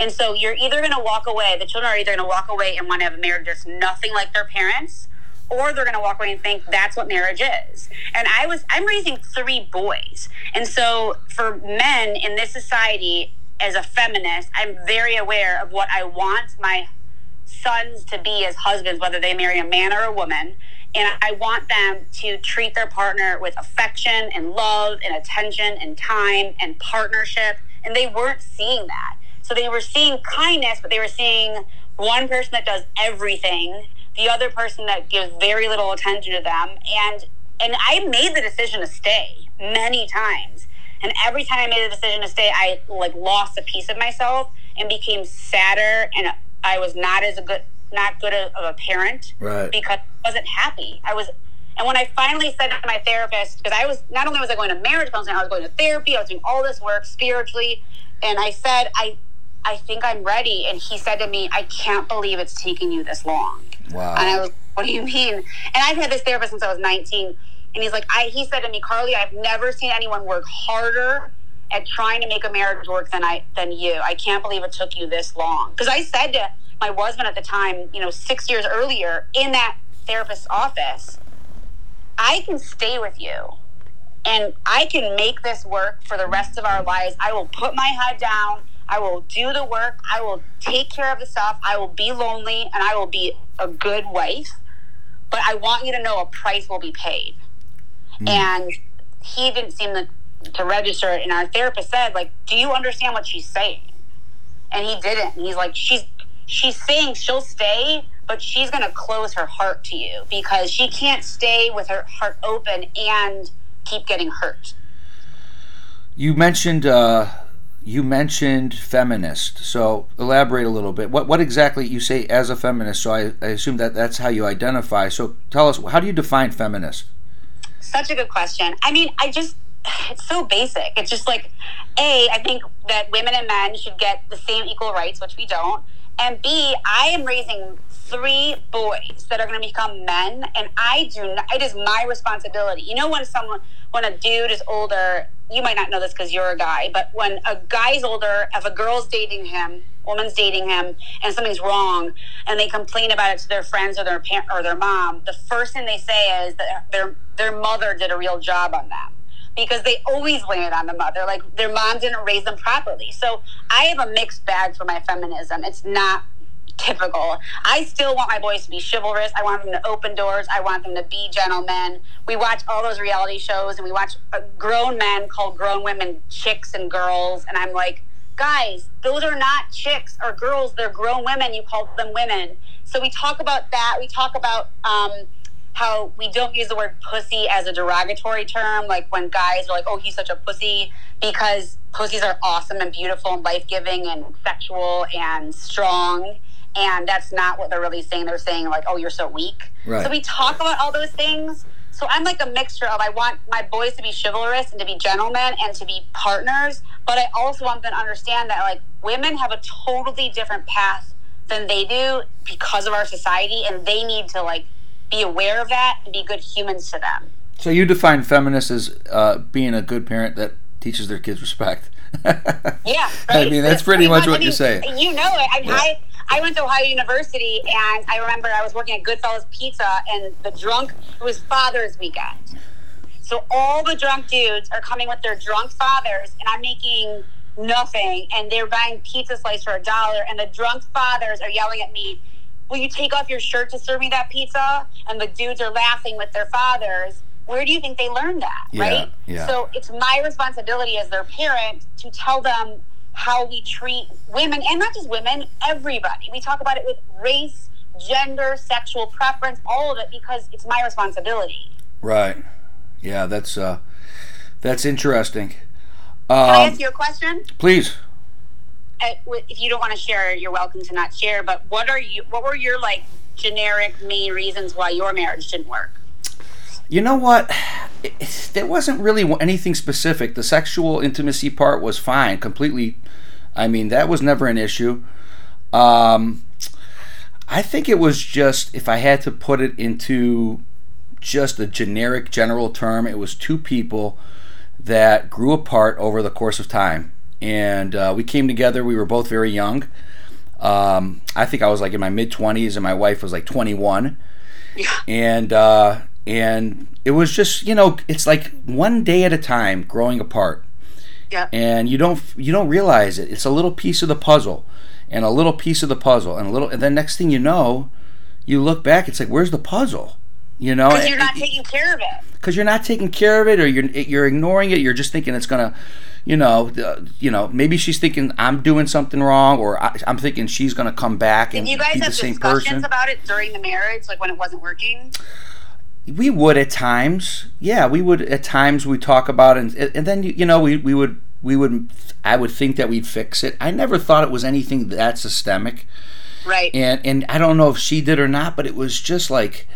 and so you're either going to walk away the children are either going to walk away and want to have a marriage that's nothing like their parents or they're going to walk away and think that's what marriage is. And I was, I'm raising three boys. And so for men in this society, as a feminist, I'm very aware of what I want my sons to be as husbands, whether they marry a man or a woman. And I want them to treat their partner with affection and love and attention and time and partnership. And they weren't seeing that. So they were seeing kindness, but they were seeing one person that does everything, the other person that gives very little attention to them. And and I made the decision to stay many times. And every time I made the decision to stay, I like lost a piece of myself and became sadder and I was not as a good not good of a parent right. because I wasn't happy. I was and when I finally said to my therapist, because I was not only was I going to marriage counseling, I was going to therapy, I was doing all this work spiritually, and I said, I I think I'm ready. And he said to me, I can't believe it's taking you this long. Wow. And I was, what do you mean? And I've had this therapist since I was 19. And he's like, I, he said to me, Carly, I've never seen anyone work harder at trying to make a marriage work than I, than you. I can't believe it took you this long. Cause I said to my husband at the time, you know, six years earlier in that therapist's office, I can stay with you and I can make this work for the rest of our lives. I will put my head down. I will do the work. I will take care of the stuff. I will be lonely and I will be a good wife. But I want you to know a price will be paid. Mm. And he didn't seem to, to register it. And our therapist said, like, do you understand what she's saying? And he didn't. And he's like, she's she's saying she'll stay, but she's gonna close her heart to you because she can't stay with her heart open and keep getting hurt. You mentioned uh you mentioned feminist, so elaborate a little bit. What what exactly you say as a feminist? So I, I assume that that's how you identify. So tell us, how do you define feminist? Such a good question. I mean, I just it's so basic. It's just like, a I think that women and men should get the same equal rights, which we don't. And B, I am raising three boys that are going to become men, and I do. Not, it is my responsibility. You know, when someone, when a dude is older, you might not know this because you're a guy, but when a guy's older, if a girl's dating him, woman's dating him, and something's wrong, and they complain about it to their friends or their parent or their mom, the first thing they say is that their their mother did a real job on them because they always blame it on the mother. Like their mom didn't raise them properly. So I have a mixed bag for my feminism. It's not typical. I still want my boys to be chivalrous. I want them to open doors. I want them to be gentlemen. We watch all those reality shows and we watch grown men called grown women chicks and girls. And I'm like, guys, those are not chicks or girls. They're grown women. You call them women. So we talk about that. We talk about, um, how we don't use the word pussy as a derogatory term, like when guys are like, oh, he's such a pussy, because pussies are awesome and beautiful and life giving and sexual and strong. And that's not what they're really saying. They're saying, like, oh, you're so weak. Right. So we talk about all those things. So I'm like a mixture of I want my boys to be chivalrous and to be gentlemen and to be partners, but I also want them to understand that like women have a totally different path than they do because of our society and they need to like be aware of that and be good humans to them. So you define feminist as uh, being a good parent that teaches their kids respect. yeah, right? I mean that's pretty, pretty much, much, what I mean, you're saying. You know it. I, mean, yeah. I I went to Ohio University, and I remember I was working at Goodfellas Pizza, and the drunk it was Father's Weekend. So all the drunk dudes are coming with their drunk fathers, and I'm making nothing, and they're buying pizza slice for a dollar, and the drunk fathers are yelling at me will you take off your shirt to serve me that pizza? And the dudes are laughing with their fathers. Where do you think they learned that? Yeah, right? Yeah. So it's my responsibility as their parent to tell them how we treat women and not just women, everybody. We talk about it with race, gender, sexual preference, all of it because it's my responsibility. Right. Yeah, that's uh that's interesting. Um, Can I um, ask you a question? Please if you don't want to share, you're welcome to not share. But what are you? What were your like generic main reasons why your marriage didn't work? You know what? It, there wasn't really anything specific. The sexual intimacy part was fine, completely. I mean, that was never an issue. Um, I think it was just, if I had to put it into just a generic, general term, it was two people that grew apart over the course of time and uh, we came together. We were both very young. Um, I think I was like in my mid 20s, and my wife was like 21. Yeah. and uh, and it was just you know it's like one day at a time growing apart Yeah. and you don't you don't realize it it's a little piece of the puzzle and a little piece of the puzzle and a little and then next thing you know you look back it's like where's the puzzle you know Because you're not taking care of it. because you're not taking care of it or you're you're ignoring it you're just thinking it's gonna you know uh, you know maybe she's thinking i'm doing something wrong or I, i'm thinking she's gonna come back and Did you guys be the have same discussions person about it during the marriage, like when it wasn't working? We would at times yeah we would at times we talk about it and, and then you, you know we, we would we would i would think that we'd fix it. I never thought it was anything that systemic. Right. and and i don't know if she did or not but it was just like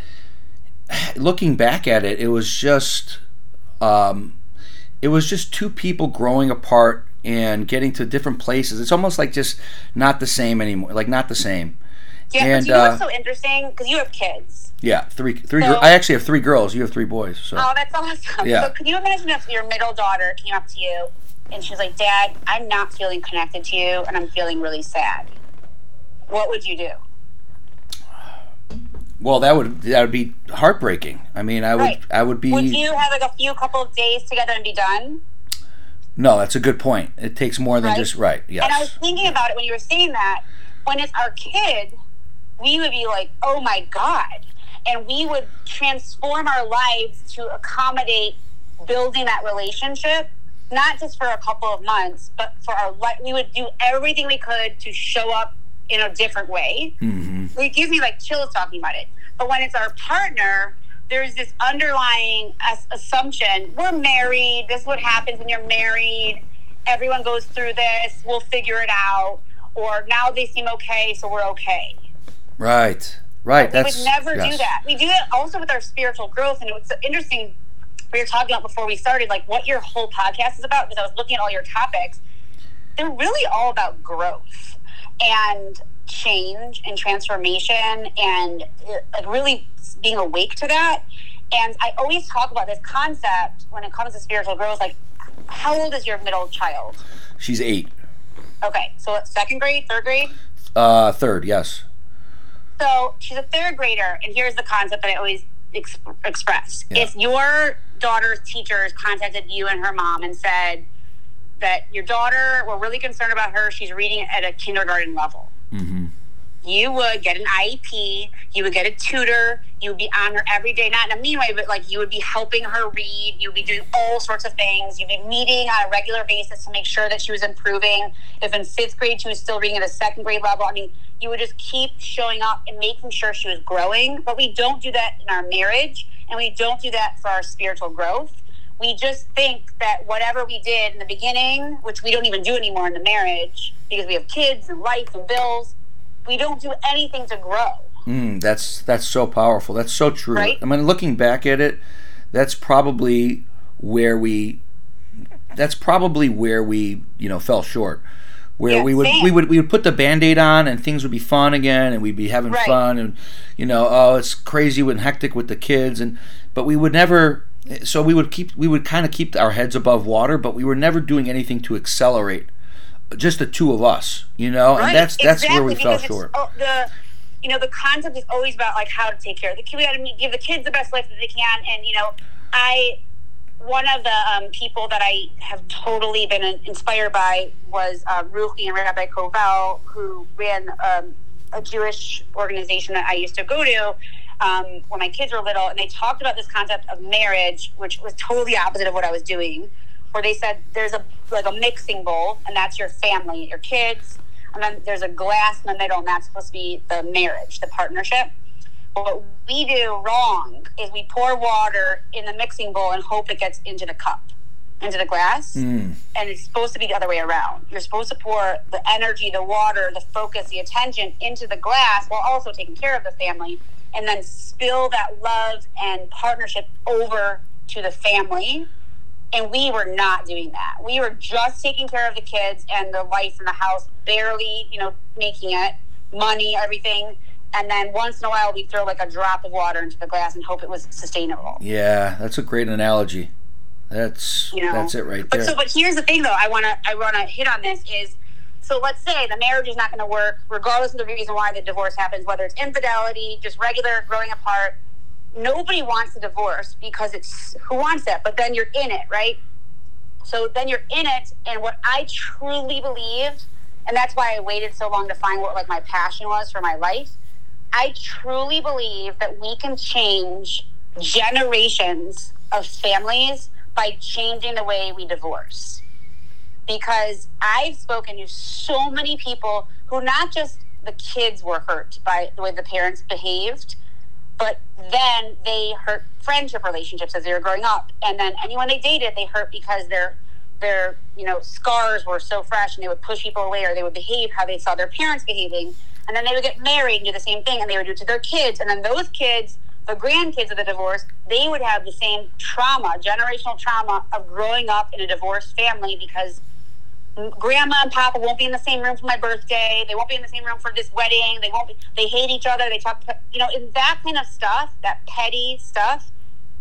looking back at it it was just um it was just two people growing apart and getting to different places. It's almost like just not the same anymore like not the same yeah, and, you know uh, what's so interesting? Because you have kids. yeah three three So- gir- i actually have three girls you have three boys so Oh, that's awesome. Yeah. So, can you imagine if your middle daughter came up to you and she was like, Dad, I'm not feeling connected to you and I'm feeling really sad? What would you do? Well, that would that would be heartbreaking. I mean, I would Right. I would be Would you have like a few couple of days together and be done? No, that's a good point. It takes more than Right. just right. And I was thinking about it when you were saying that. When it's our kid, we would be like, oh my God. And we would transform our lives to accommodate building that relationship, not just for a couple of months, but for our life. We would do everything we could to show up in a different way. hmm It gives me like chills talking about it. But when it's our partner, there's this underlying as- assumption we're married. This is what happens when you're married. Everyone goes through this. We'll figure it out. Or now they seem okay, so we're okay. Right. Right. we would never do that. We do it also with our spiritual growth. And it was interesting. We were talking about before we started, like what your whole podcast is about, because I was looking at all your topics. They're really all about growth and change and transformation and like really being awake to that. And I always talk about this concept when it comes to spiritual growth. Like, how old is your middle child? She's eight. Okay, so second grade, third grade. Uh, third. Yes. So she's a third grader, and here's the concept that I always ex- express. Yeah. If your daughter's teachers contacted you and her mom and said that your daughter, we're really concerned about her, she's reading at a kindergarten level, hmm you would get an IEP, you would get a tutor, you would be on her every day, not in a mean way, but like you would be helping her read, you'd be doing all sorts of things, you'd be meeting on a regular basis to make sure that she was improving. If in fifth grade she was still reading at a second grade level, I mean, you would just keep showing up and making sure she was growing. But we don't do that in our marriage, and we don't do that for our spiritual growth. We just think that whatever we did in the beginning, which we don't even do anymore in the marriage because we have kids and life and bills, we don't do anything to grow. Mm, that's that's so powerful. That's so true. Right? I mean, looking back at it, that's probably where we. That's probably where we, you know, fell short. Where Yeah, we would same. we would we would put the band-aid on and things would be fun again and we'd be having Right. fun and you know oh it's crazy and hectic with the kids and but we would never so we would keep we would kind of keep our heads above water but we were never doing anything to accelerate just the two of us you know and that's that's where we fell short oh, the you know the concept is always about like how to take care of the kid. We got to give the kids the best life that they can, and you know, I one of the um, people that I have totally been inspired by was uh, Ruchi and Rabbi Koval, who ran um, a Jewish organization that I used to go to um, when my kids were little, and they talked about this concept of marriage, which was totally opposite of what I was doing. Where they said there's a like a mixing bowl, and that's your family, your kids, and then there's a glass in the middle, and that's supposed to be the marriage, the partnership. What we do wrong is we pour water in the mixing bowl and hope it gets into the cup, into the glass. Mm. And it's supposed to be the other way around. You're supposed to pour the energy, the water, the focus, the attention into the glass while also taking care of the family, and then spill that love and partnership over to the family. And we were not doing that. We were just taking care of the kids and the life in the house, barely, you know, making it, money, everything. And then once in a while, we'd throw like a drop of water into the glass and hope it was sustainable. Yeah, that's a great analogy. That's You know, that's it right there. But so, but here's the thing, though. I wanna, I wanna hit on this is, so let's say the marriage is not going to work, regardless of the reason why the divorce happens, whether it's infidelity, just regular growing apart. nobody wants a divorce because it's who wants it, but then you're in it, right? So then you're in it, and what I truly believe, and that's why I waited so long to find what like my passion was for my life. I truly believe that we can change generations of families by changing the way we divorce. Because I've spoken to so many people who not just the kids were hurt by the way the parents behaved, but then they hurt friendship relationships as they were growing up. And then anyone they dated, they hurt because their their you know scars were so fresh and they would push people away or they would behave how they saw their parents behaving. And then they would get married and do the same thing and they would do it to their kids. And then those kids the grandkids of the divorce, they would have the same trauma, generational trauma of growing up in a divorced family because grandma and papa won't be in the same room for my birthday. They won't be in the same room for this wedding. They won't be, they hate each other. They talk, you know, and that kind of stuff, that petty stuff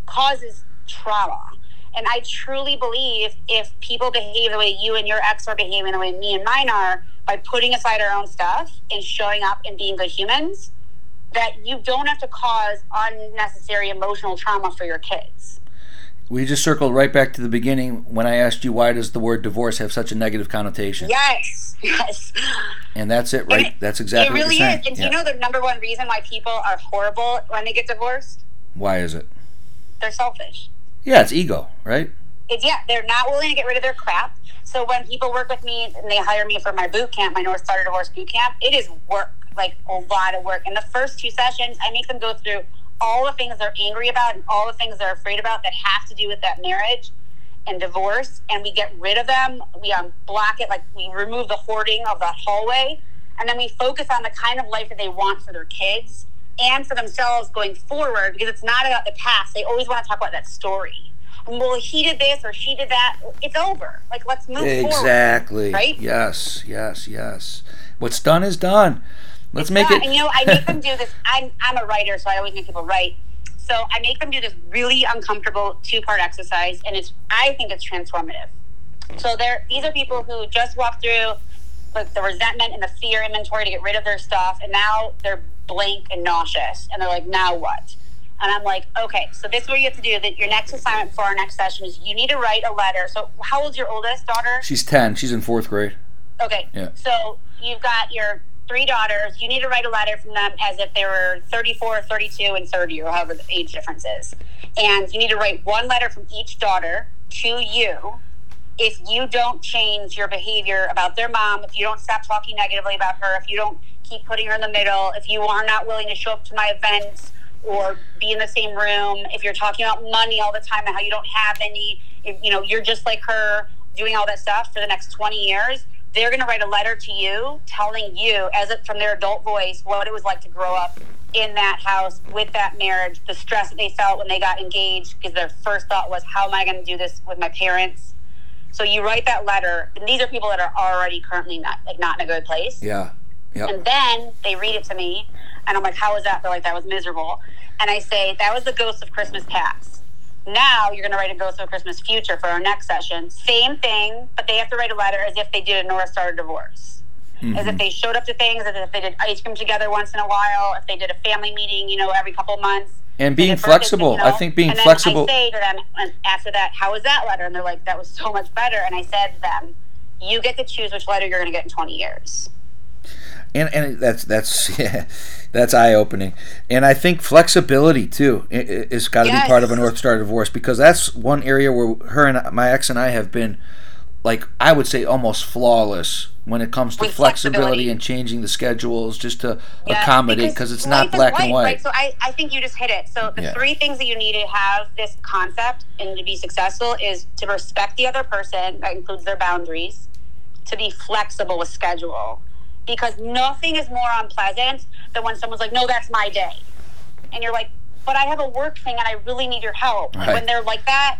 causes trauma. And I truly believe if people behave the way you and your ex are behaving, the way me and mine are, by putting aside our own stuff and showing up and being good humans, that you don't have to cause unnecessary emotional trauma for your kids. We just circled right back to the beginning when I asked you why does the word divorce have such a negative connotation? Yes, yes. And that's it, right? It, that's exactly it really what you're saying. is. And yeah. do you know the number one reason why people are horrible when they get divorced? Why is it? They're selfish. Yeah, it's ego, right? It's yeah, they're not willing to get rid of their crap. So when people work with me and they hire me for my boot camp, my North Star Divorce boot camp, it is work like a lot of work. In the first two sessions, I make them go through all the things they're angry about and all the things they're afraid about that have to do with that marriage and divorce. And we get rid of them. We unblock it, like we remove the hoarding of that hallway. And then we focus on the kind of life that they want for their kids and for themselves going forward because it's not about the past. They always want to talk about that story. Well, he did this or she did that. It's over. Like, let's move forward. exactly. forward. Right? Yes, yes, yes. What's done is done. Let's It's make not. it. And, you know, I make them do this. I'm I'm a writer, so I always make people write. So I make them do this really uncomfortable two part exercise, and it's I think it's transformative. So there, these are people who just walked through like the resentment and the fear inventory to get rid of their stuff, and now they're blank and nauseous, and they're like, now what? And I'm like, okay, so this is what you have to do. That your next assignment for our next session is you need to write a letter. So how old's your oldest daughter? She's ten. She's in fourth grade. Okay. Yeah. So you've got your three daughters. You need to write a letter from them as if they were 34, 32, and 30, or however the age difference is. And you need to write one letter from each daughter to you. If you don't change your behavior about their mom, if you don't stop talking negatively about her, if you don't keep putting her in the middle, if you are not willing to show up to my events or be in the same room, if you're talking about money all the time and how you don't have any, if, you know, you're just like her doing all that stuff for the next 20 years, they're going to write a letter to you telling you, as it from their adult voice, what it was like to grow up in that house with that marriage, the stress that they felt when they got engaged, because their first thought was, "How am I going to do this with my parents?" So you write that letter, and these are people that are already currently not like not in a good place. Yeah. Yep. And then they read it to me, and I'm like, "How was that?" They're like, "That was miserable." And I say, "That was the ghost of Christmas past." Now you're going to write a ghost of Christmas future for our next session. Same thing, but they have to write a letter as if they did a North Star divorce. As if mm-hmm. they showed up to things, as if they did ice cream together once in a while, if they did a family meeting, you know, every couple of months. And being flexible. you know? I think being flexible and then flexible. I say to them and after that, how was that letter? And they're like, that was so much better. And I said to them, you get to choose which letter you're going to get in 20 years. And and that's that's yeah, that's eye opening. And I think flexibility too is got to Yes. be part of a North Star divorce because that's one area where her and my ex and I have been like I would say almost flawless when it comes to flexibility, flexibility. and changing the schedules just to Yeah, accommodate because it's not black life, and white. Right? So I, I think you just hit it. So the Yeah. three things that you need to have this concept and to be successful is to respect the other person. That includes their boundaries. To be flexible with schedule, because nothing is more unpleasant than when someone's like, "No, that's my day," and you're like, "But I have a work thing and I really need your help." Right. When they're like that,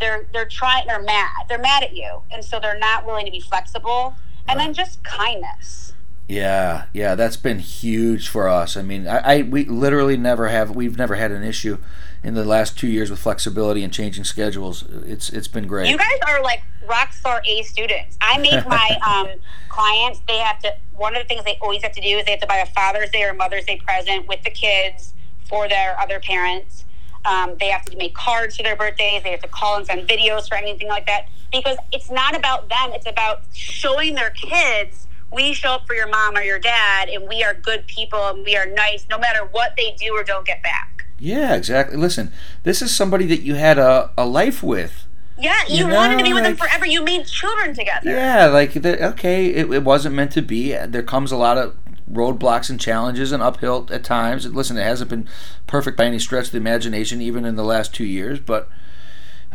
they're they're trying. They're mad. They're mad at you, and so they're not willing to be flexible. And then just kindness. Yeah, yeah, that's been huge for us. I mean, I, I we literally never have we've never had an issue in the last two years with flexibility and changing schedules. It's it's been great. You guys are like rock star A students. I make my um, clients, they have to, one of the things they always have to do is they have to buy a Father's Day or Mother's Day present with the kids for their other parents. Um, they have to make cards for their birthdays. They have to call and send videos for anything like that because it's not about them. It's about showing their kids we show up for your mom or your dad and we are good people and we are nice no matter what they do or don't get back. Yeah, exactly. Listen, this is somebody that you had a, a life with. Yeah, you, You wanted to be know, with them forever. You made children together. Yeah, like the, okay, it, it wasn't meant to be. There comes a lot of roadblocks and challenges and uphill at times. Listen, it hasn't been perfect by any stretch of the imagination, even in the last two years. But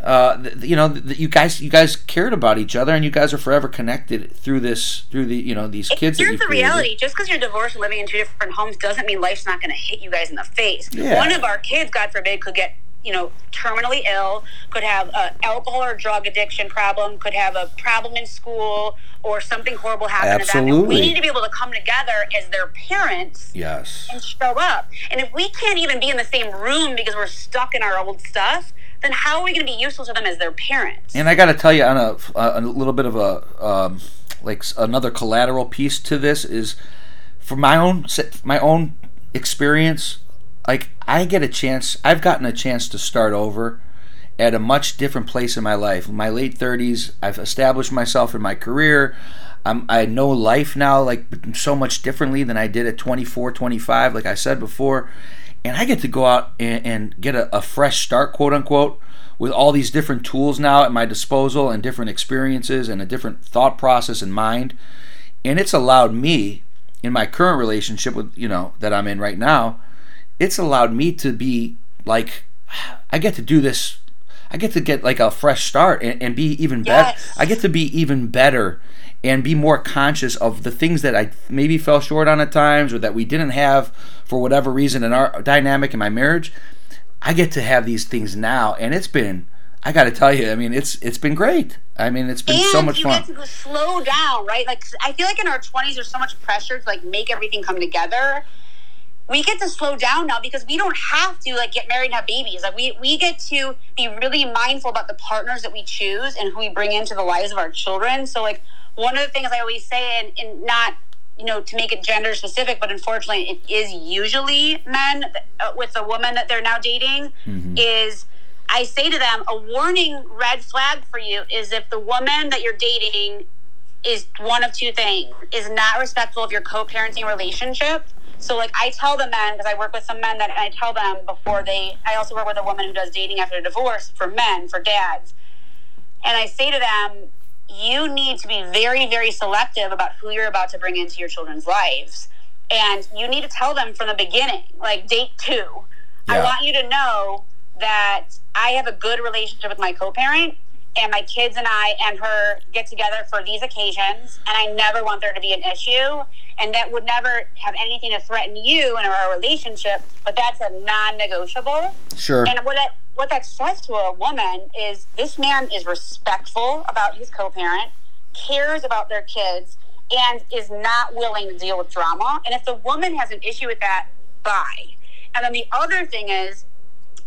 uh, th- you know, th- you guys, you guys cared about each other, and you guys are forever connected through this, through the, you know, these kids. Here's the reality: just because you're divorced and living in two different homes doesn't mean life's not going to hit you guys in the face. Yeah. One of our kids, God forbid, could get you know terminally ill, could have a alcohol or drug addiction problem, could have a problem in school, or something horrible happen to them. And Absolutely. we need to be able to come together as their parents Yes. and show up. And if we can't even be in the same room because we're stuck in our old stuff, then how are we going to be useful to them as their parents? And I got to tell you, on a, a little bit of a um, like another collateral piece to this is, for my own my own experience, like I get a chance. I've gotten a chance to start over at a much different place in my life. In my late thirties, I've established myself in my career. I'm, I know life now like so much differently than I did at 24, 25, like I said before. And I get to go out and, and get a, a fresh start, quote unquote, with all these different tools now at my disposal and different experiences and a different thought process in mind. And it's allowed me, in my current relationship with, you know, that I'm in right now, it's allowed me to be like, I get to do this. I get to get like a fresh start and, and be even better. I get to be even better and be more conscious of the things that I maybe fell short on at times or that we didn't have for whatever reason in our dynamic in my marriage. I get to have these things now, and it's been. I got to tell you, I mean, it's it's been great. I mean, it's been and so much you fun. get to go slow down, right? Like I feel like in our twenties, there's so much pressure to like make everything come together. We get to slow down now because we don't have to like get married and have babies. Like we we get to be really mindful about the partners that we choose and who we bring into the lives of our children. So like one of the things I always say, and, and not you know to make it gender specific, but unfortunately it is usually men uh, with a woman that they're now dating is I say to them, a warning red flag for you is if the woman that you're dating is one of two things is not respectful of your co-parenting relationship. So like I tell the men because I work with some men that I tell them before they I also work with a woman who does dating after a divorce for men, for dads. And I say to them, you need to be very, very selective about who you're about to bring into your children's lives. And you need to tell them from the beginning, like date two. I want you to know that I have a good relationship with my co parent, and my kids and I and her get together for these occasions, and I never want there to be an issue. And that would never have anything to threaten you in our relationship, but that's a non negotiable. Sure. And what that what that says to a woman is this man is respectful about his co-parent, cares about their kids, and is not willing to deal with drama. And if the woman has an issue with that, bye. And then the other thing is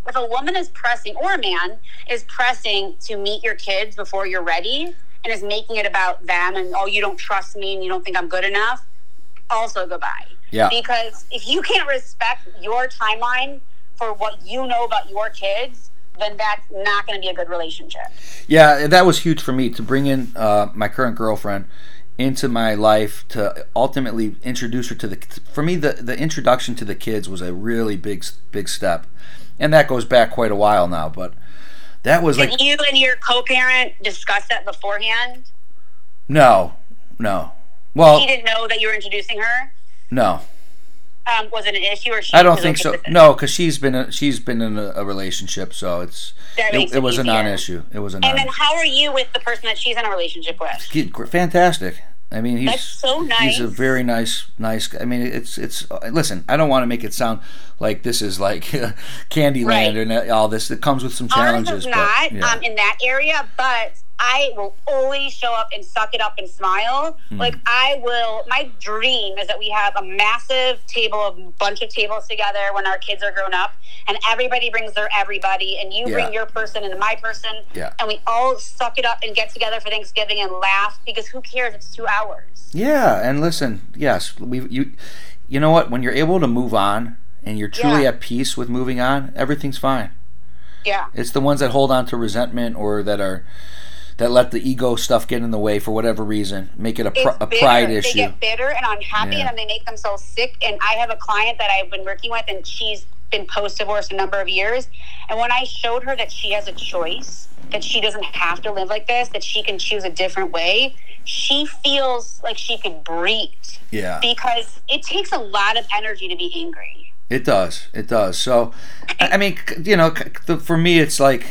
if a woman is pressing or a man is pressing to meet your kids before you're ready and is making it about them and oh you don't trust me and you don't think I'm good enough, also goodbye. Yeah. Because if you can't respect your timeline for what you know about your kids, then that's not going to be a good relationship. Yeah, that was huge for me to bring in uh, my current girlfriend into my life to ultimately introduce her to the. For me, the the introduction to the kids was a really big big step, and that goes back quite a while now. But that was like Did you and your co-parent discuss that beforehand? no, no. Well, He didn't know that you were introducing her. no, Um, was it an issue, or she I don't think so. No, because she's been a, she's been in a, a relationship, so it's it, it it was a non-issue. It was a And then, how are you with the person that she's in a relationship with? Fantastic. I mean, he's That's so He's a very nice, nice. guy. I mean, it's it's. Listen, I don't want to make it sound like this is like Candyland Right. and all this. It comes with some Ours challenges, is but not yeah. um, in that area, but I will always show up and suck it up and smile. Hmm. Like I will. My dream is that we have a massive table, a bunch of tables together when our kids are grown up, and everybody brings their everybody, and you Yeah. bring your person and my person, Yeah. and we all suck it up and get together for Thanksgiving and laugh because who cares? It's two hours. yeah, and listen, yes, we you, you know what? When you're able to move on and you're truly Yeah. at peace with moving on, everything's fine. Yeah. It's the ones that hold on to resentment or that are that let the ego stuff get in the way for whatever reason, make it a, pr- a pride They issue. get bitter and unhappy, Yeah. and then they make themselves sick. And I have a client that I've been working with, and she's been post divorce a number of years. And when I showed her that she has a choice, that she doesn't have to live like this, that she can choose a different way, she feels like she could breathe Yeah. because it takes a lot of energy to be angry. It does. It does. So, I mean, you know, for me, it's like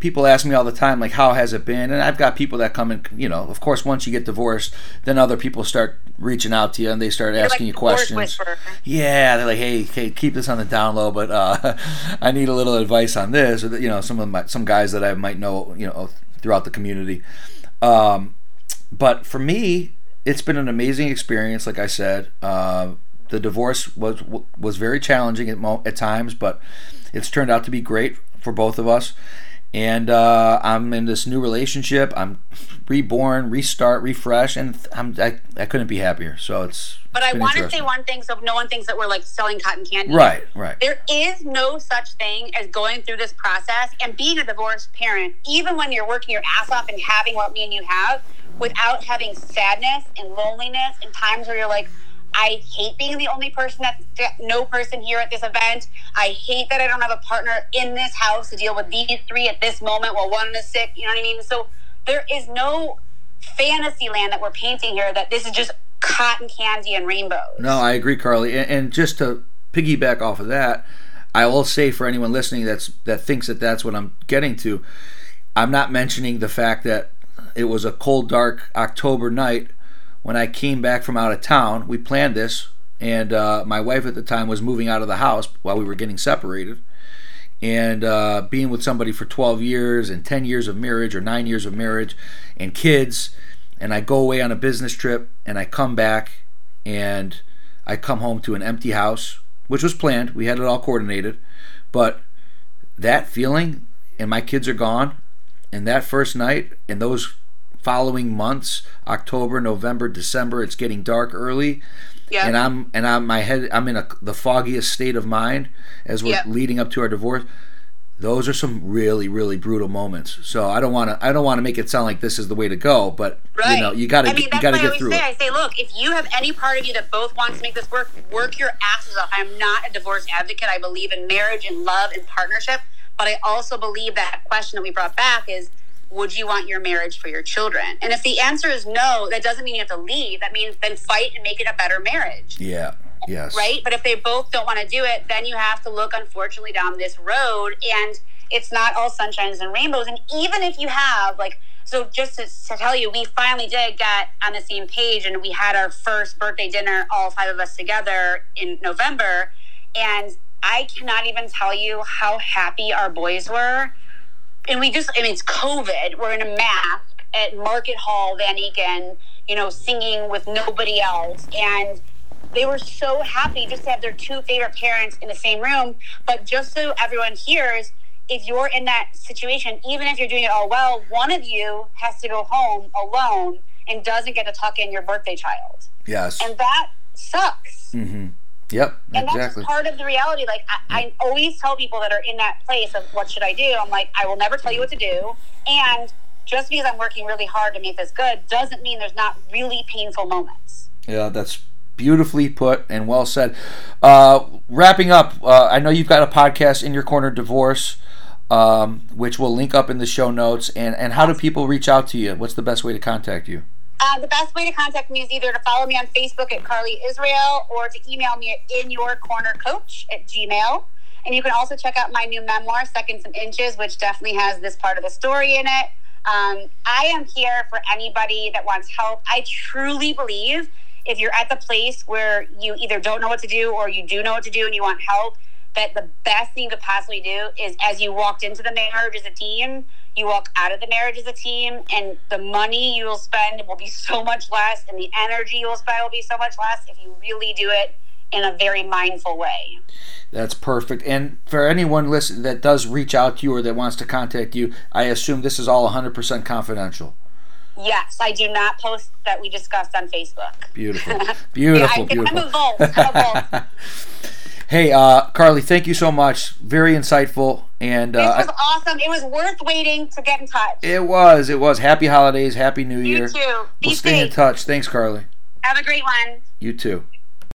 people ask me all the time, like, how has it been? And I've got people that come and, you know, of course, once you get divorced, then other people start reaching out to you and they start They're asking like you questions. whisperer. Yeah, they're like, hey, hey, keep this on the down low, but uh, I need a little advice on this, or you know, some of my some guys that I might know, you know, throughout the community. Um, but for me, it's been an amazing experience. Like I said, uh, the divorce was was very challenging at mo- at times, but it's turned out to be great for both of us. And uh, I'm in this new relationship. I'm reborn, restart, refresh, and I'm I, I couldn't be happier. So it's But I want to say one thing so no one thinks that we're like selling cotton candy. Right, right. There is no such thing as going through this process and being a divorced parent, even when you're working your ass off and having what me and you have, without having sadness and loneliness and times where you're like, I hate being the only person that that- no person here at this event. I hate that I don't have a partner in this house to deal with these three at this moment while one is sick. You know what I mean? So there is no fantasy land that we're painting here that this is just cotton candy and rainbows. No, I agree, Carly. And, and just to piggyback off of that, I will say for anyone listening that's that thinks that that's what I'm getting to, I'm not mentioning the fact that it was a cold, dark October night when I came back from out of town. We planned this, and uh, my wife at the time was moving out of the house while we were getting separated. And uh, being with somebody for 12 years and 10 years of marriage or nine years of marriage and kids, and I go away on a business trip and I come back and I come home to an empty house, which was planned. We had it all coordinated. But that feeling, and my kids are gone, and that first night, and those following months, October, November, December, it's getting dark early. Yeah. And I'm and I'm my head I'm in a, the foggiest state of mind as we're leading up to our divorce. Those are some really really brutal moments. So I don't want to I don't want to make it sound like this is the way to go, but Right. you know you got to I mean, you got to get always through say, it. I say, look, if you have any part of you that both wants to make this work, work your asses off. I'm not a divorce advocate. I believe in marriage and love and partnership, but I also believe that question that we brought back is, would you want your marriage for your children? And if the answer is no, that doesn't mean you have to leave. That means then fight and make it a better marriage Yeah. Yes. right? But if they both don't want to do it, then you have to look, unfortunately, down this road. And it's not all sunshines and rainbows. And even if you have, like, so just to, to tell you, we finally did get on the same page and we had our first birthday dinner, all five of us together in November. And I cannot even tell you how happy our boys were. And we just, I mean, it's COVID. We're in a mask at Market Hall, Van Eken, you know, singing with nobody else. And they were so happy just to have their two favorite parents in the same room. But just so everyone hears, if you're in that situation, even if you're doing it all well, one of you has to go home alone and doesn't get to tuck in your birthday child. Yes. And that sucks. mm-hmm. Yep. And that's part of the reality. Like I, I always tell people that are in that place of what should I do? I'm like, I will never tell you what to do. And just because I'm working really hard to make this good doesn't mean there's not really painful moments. Yeah, that's beautifully put and well said. Uh, wrapping up, uh, I know you've got a podcast in your corner, divorce, um, which we'll link up in the show notes. And and how do people reach out to you? What's the best way to contact you? Uh, the best way to contact me is either to follow me on Facebook at Carly Israel or to email me at in your corner coach at Gmail. And you can also check out my new memoir, Seconds and Inches, which definitely has this part of the story in it. Um, I am here for anybody that wants help. I truly believe if you're at the place where you either don't know what to do or you do know what to do and you want help, that the best thing you could possibly do is as you walked into the marriage as a team, you walk out of the marriage as a team, and the money you will spend will be so much less, and the energy you will spend will be so much less if you really do it in a very mindful way. That's perfect. And for anyone listen that does reach out to you or that wants to contact you, I assume this is all 100% confidential. Yes, I do not post that we discussed on Facebook. Beautiful, Yeah, beautiful, I, beautiful. I'm a vault. I'm a vault. Hey, uh, Carly, thank you so much. Very insightful. And This uh, was awesome. It was worth waiting to get in touch. it was, it was. Happy holidays, happy New you Year. You too. Be We'll stay in touch. Thanks, Carly. Have a great one. You too.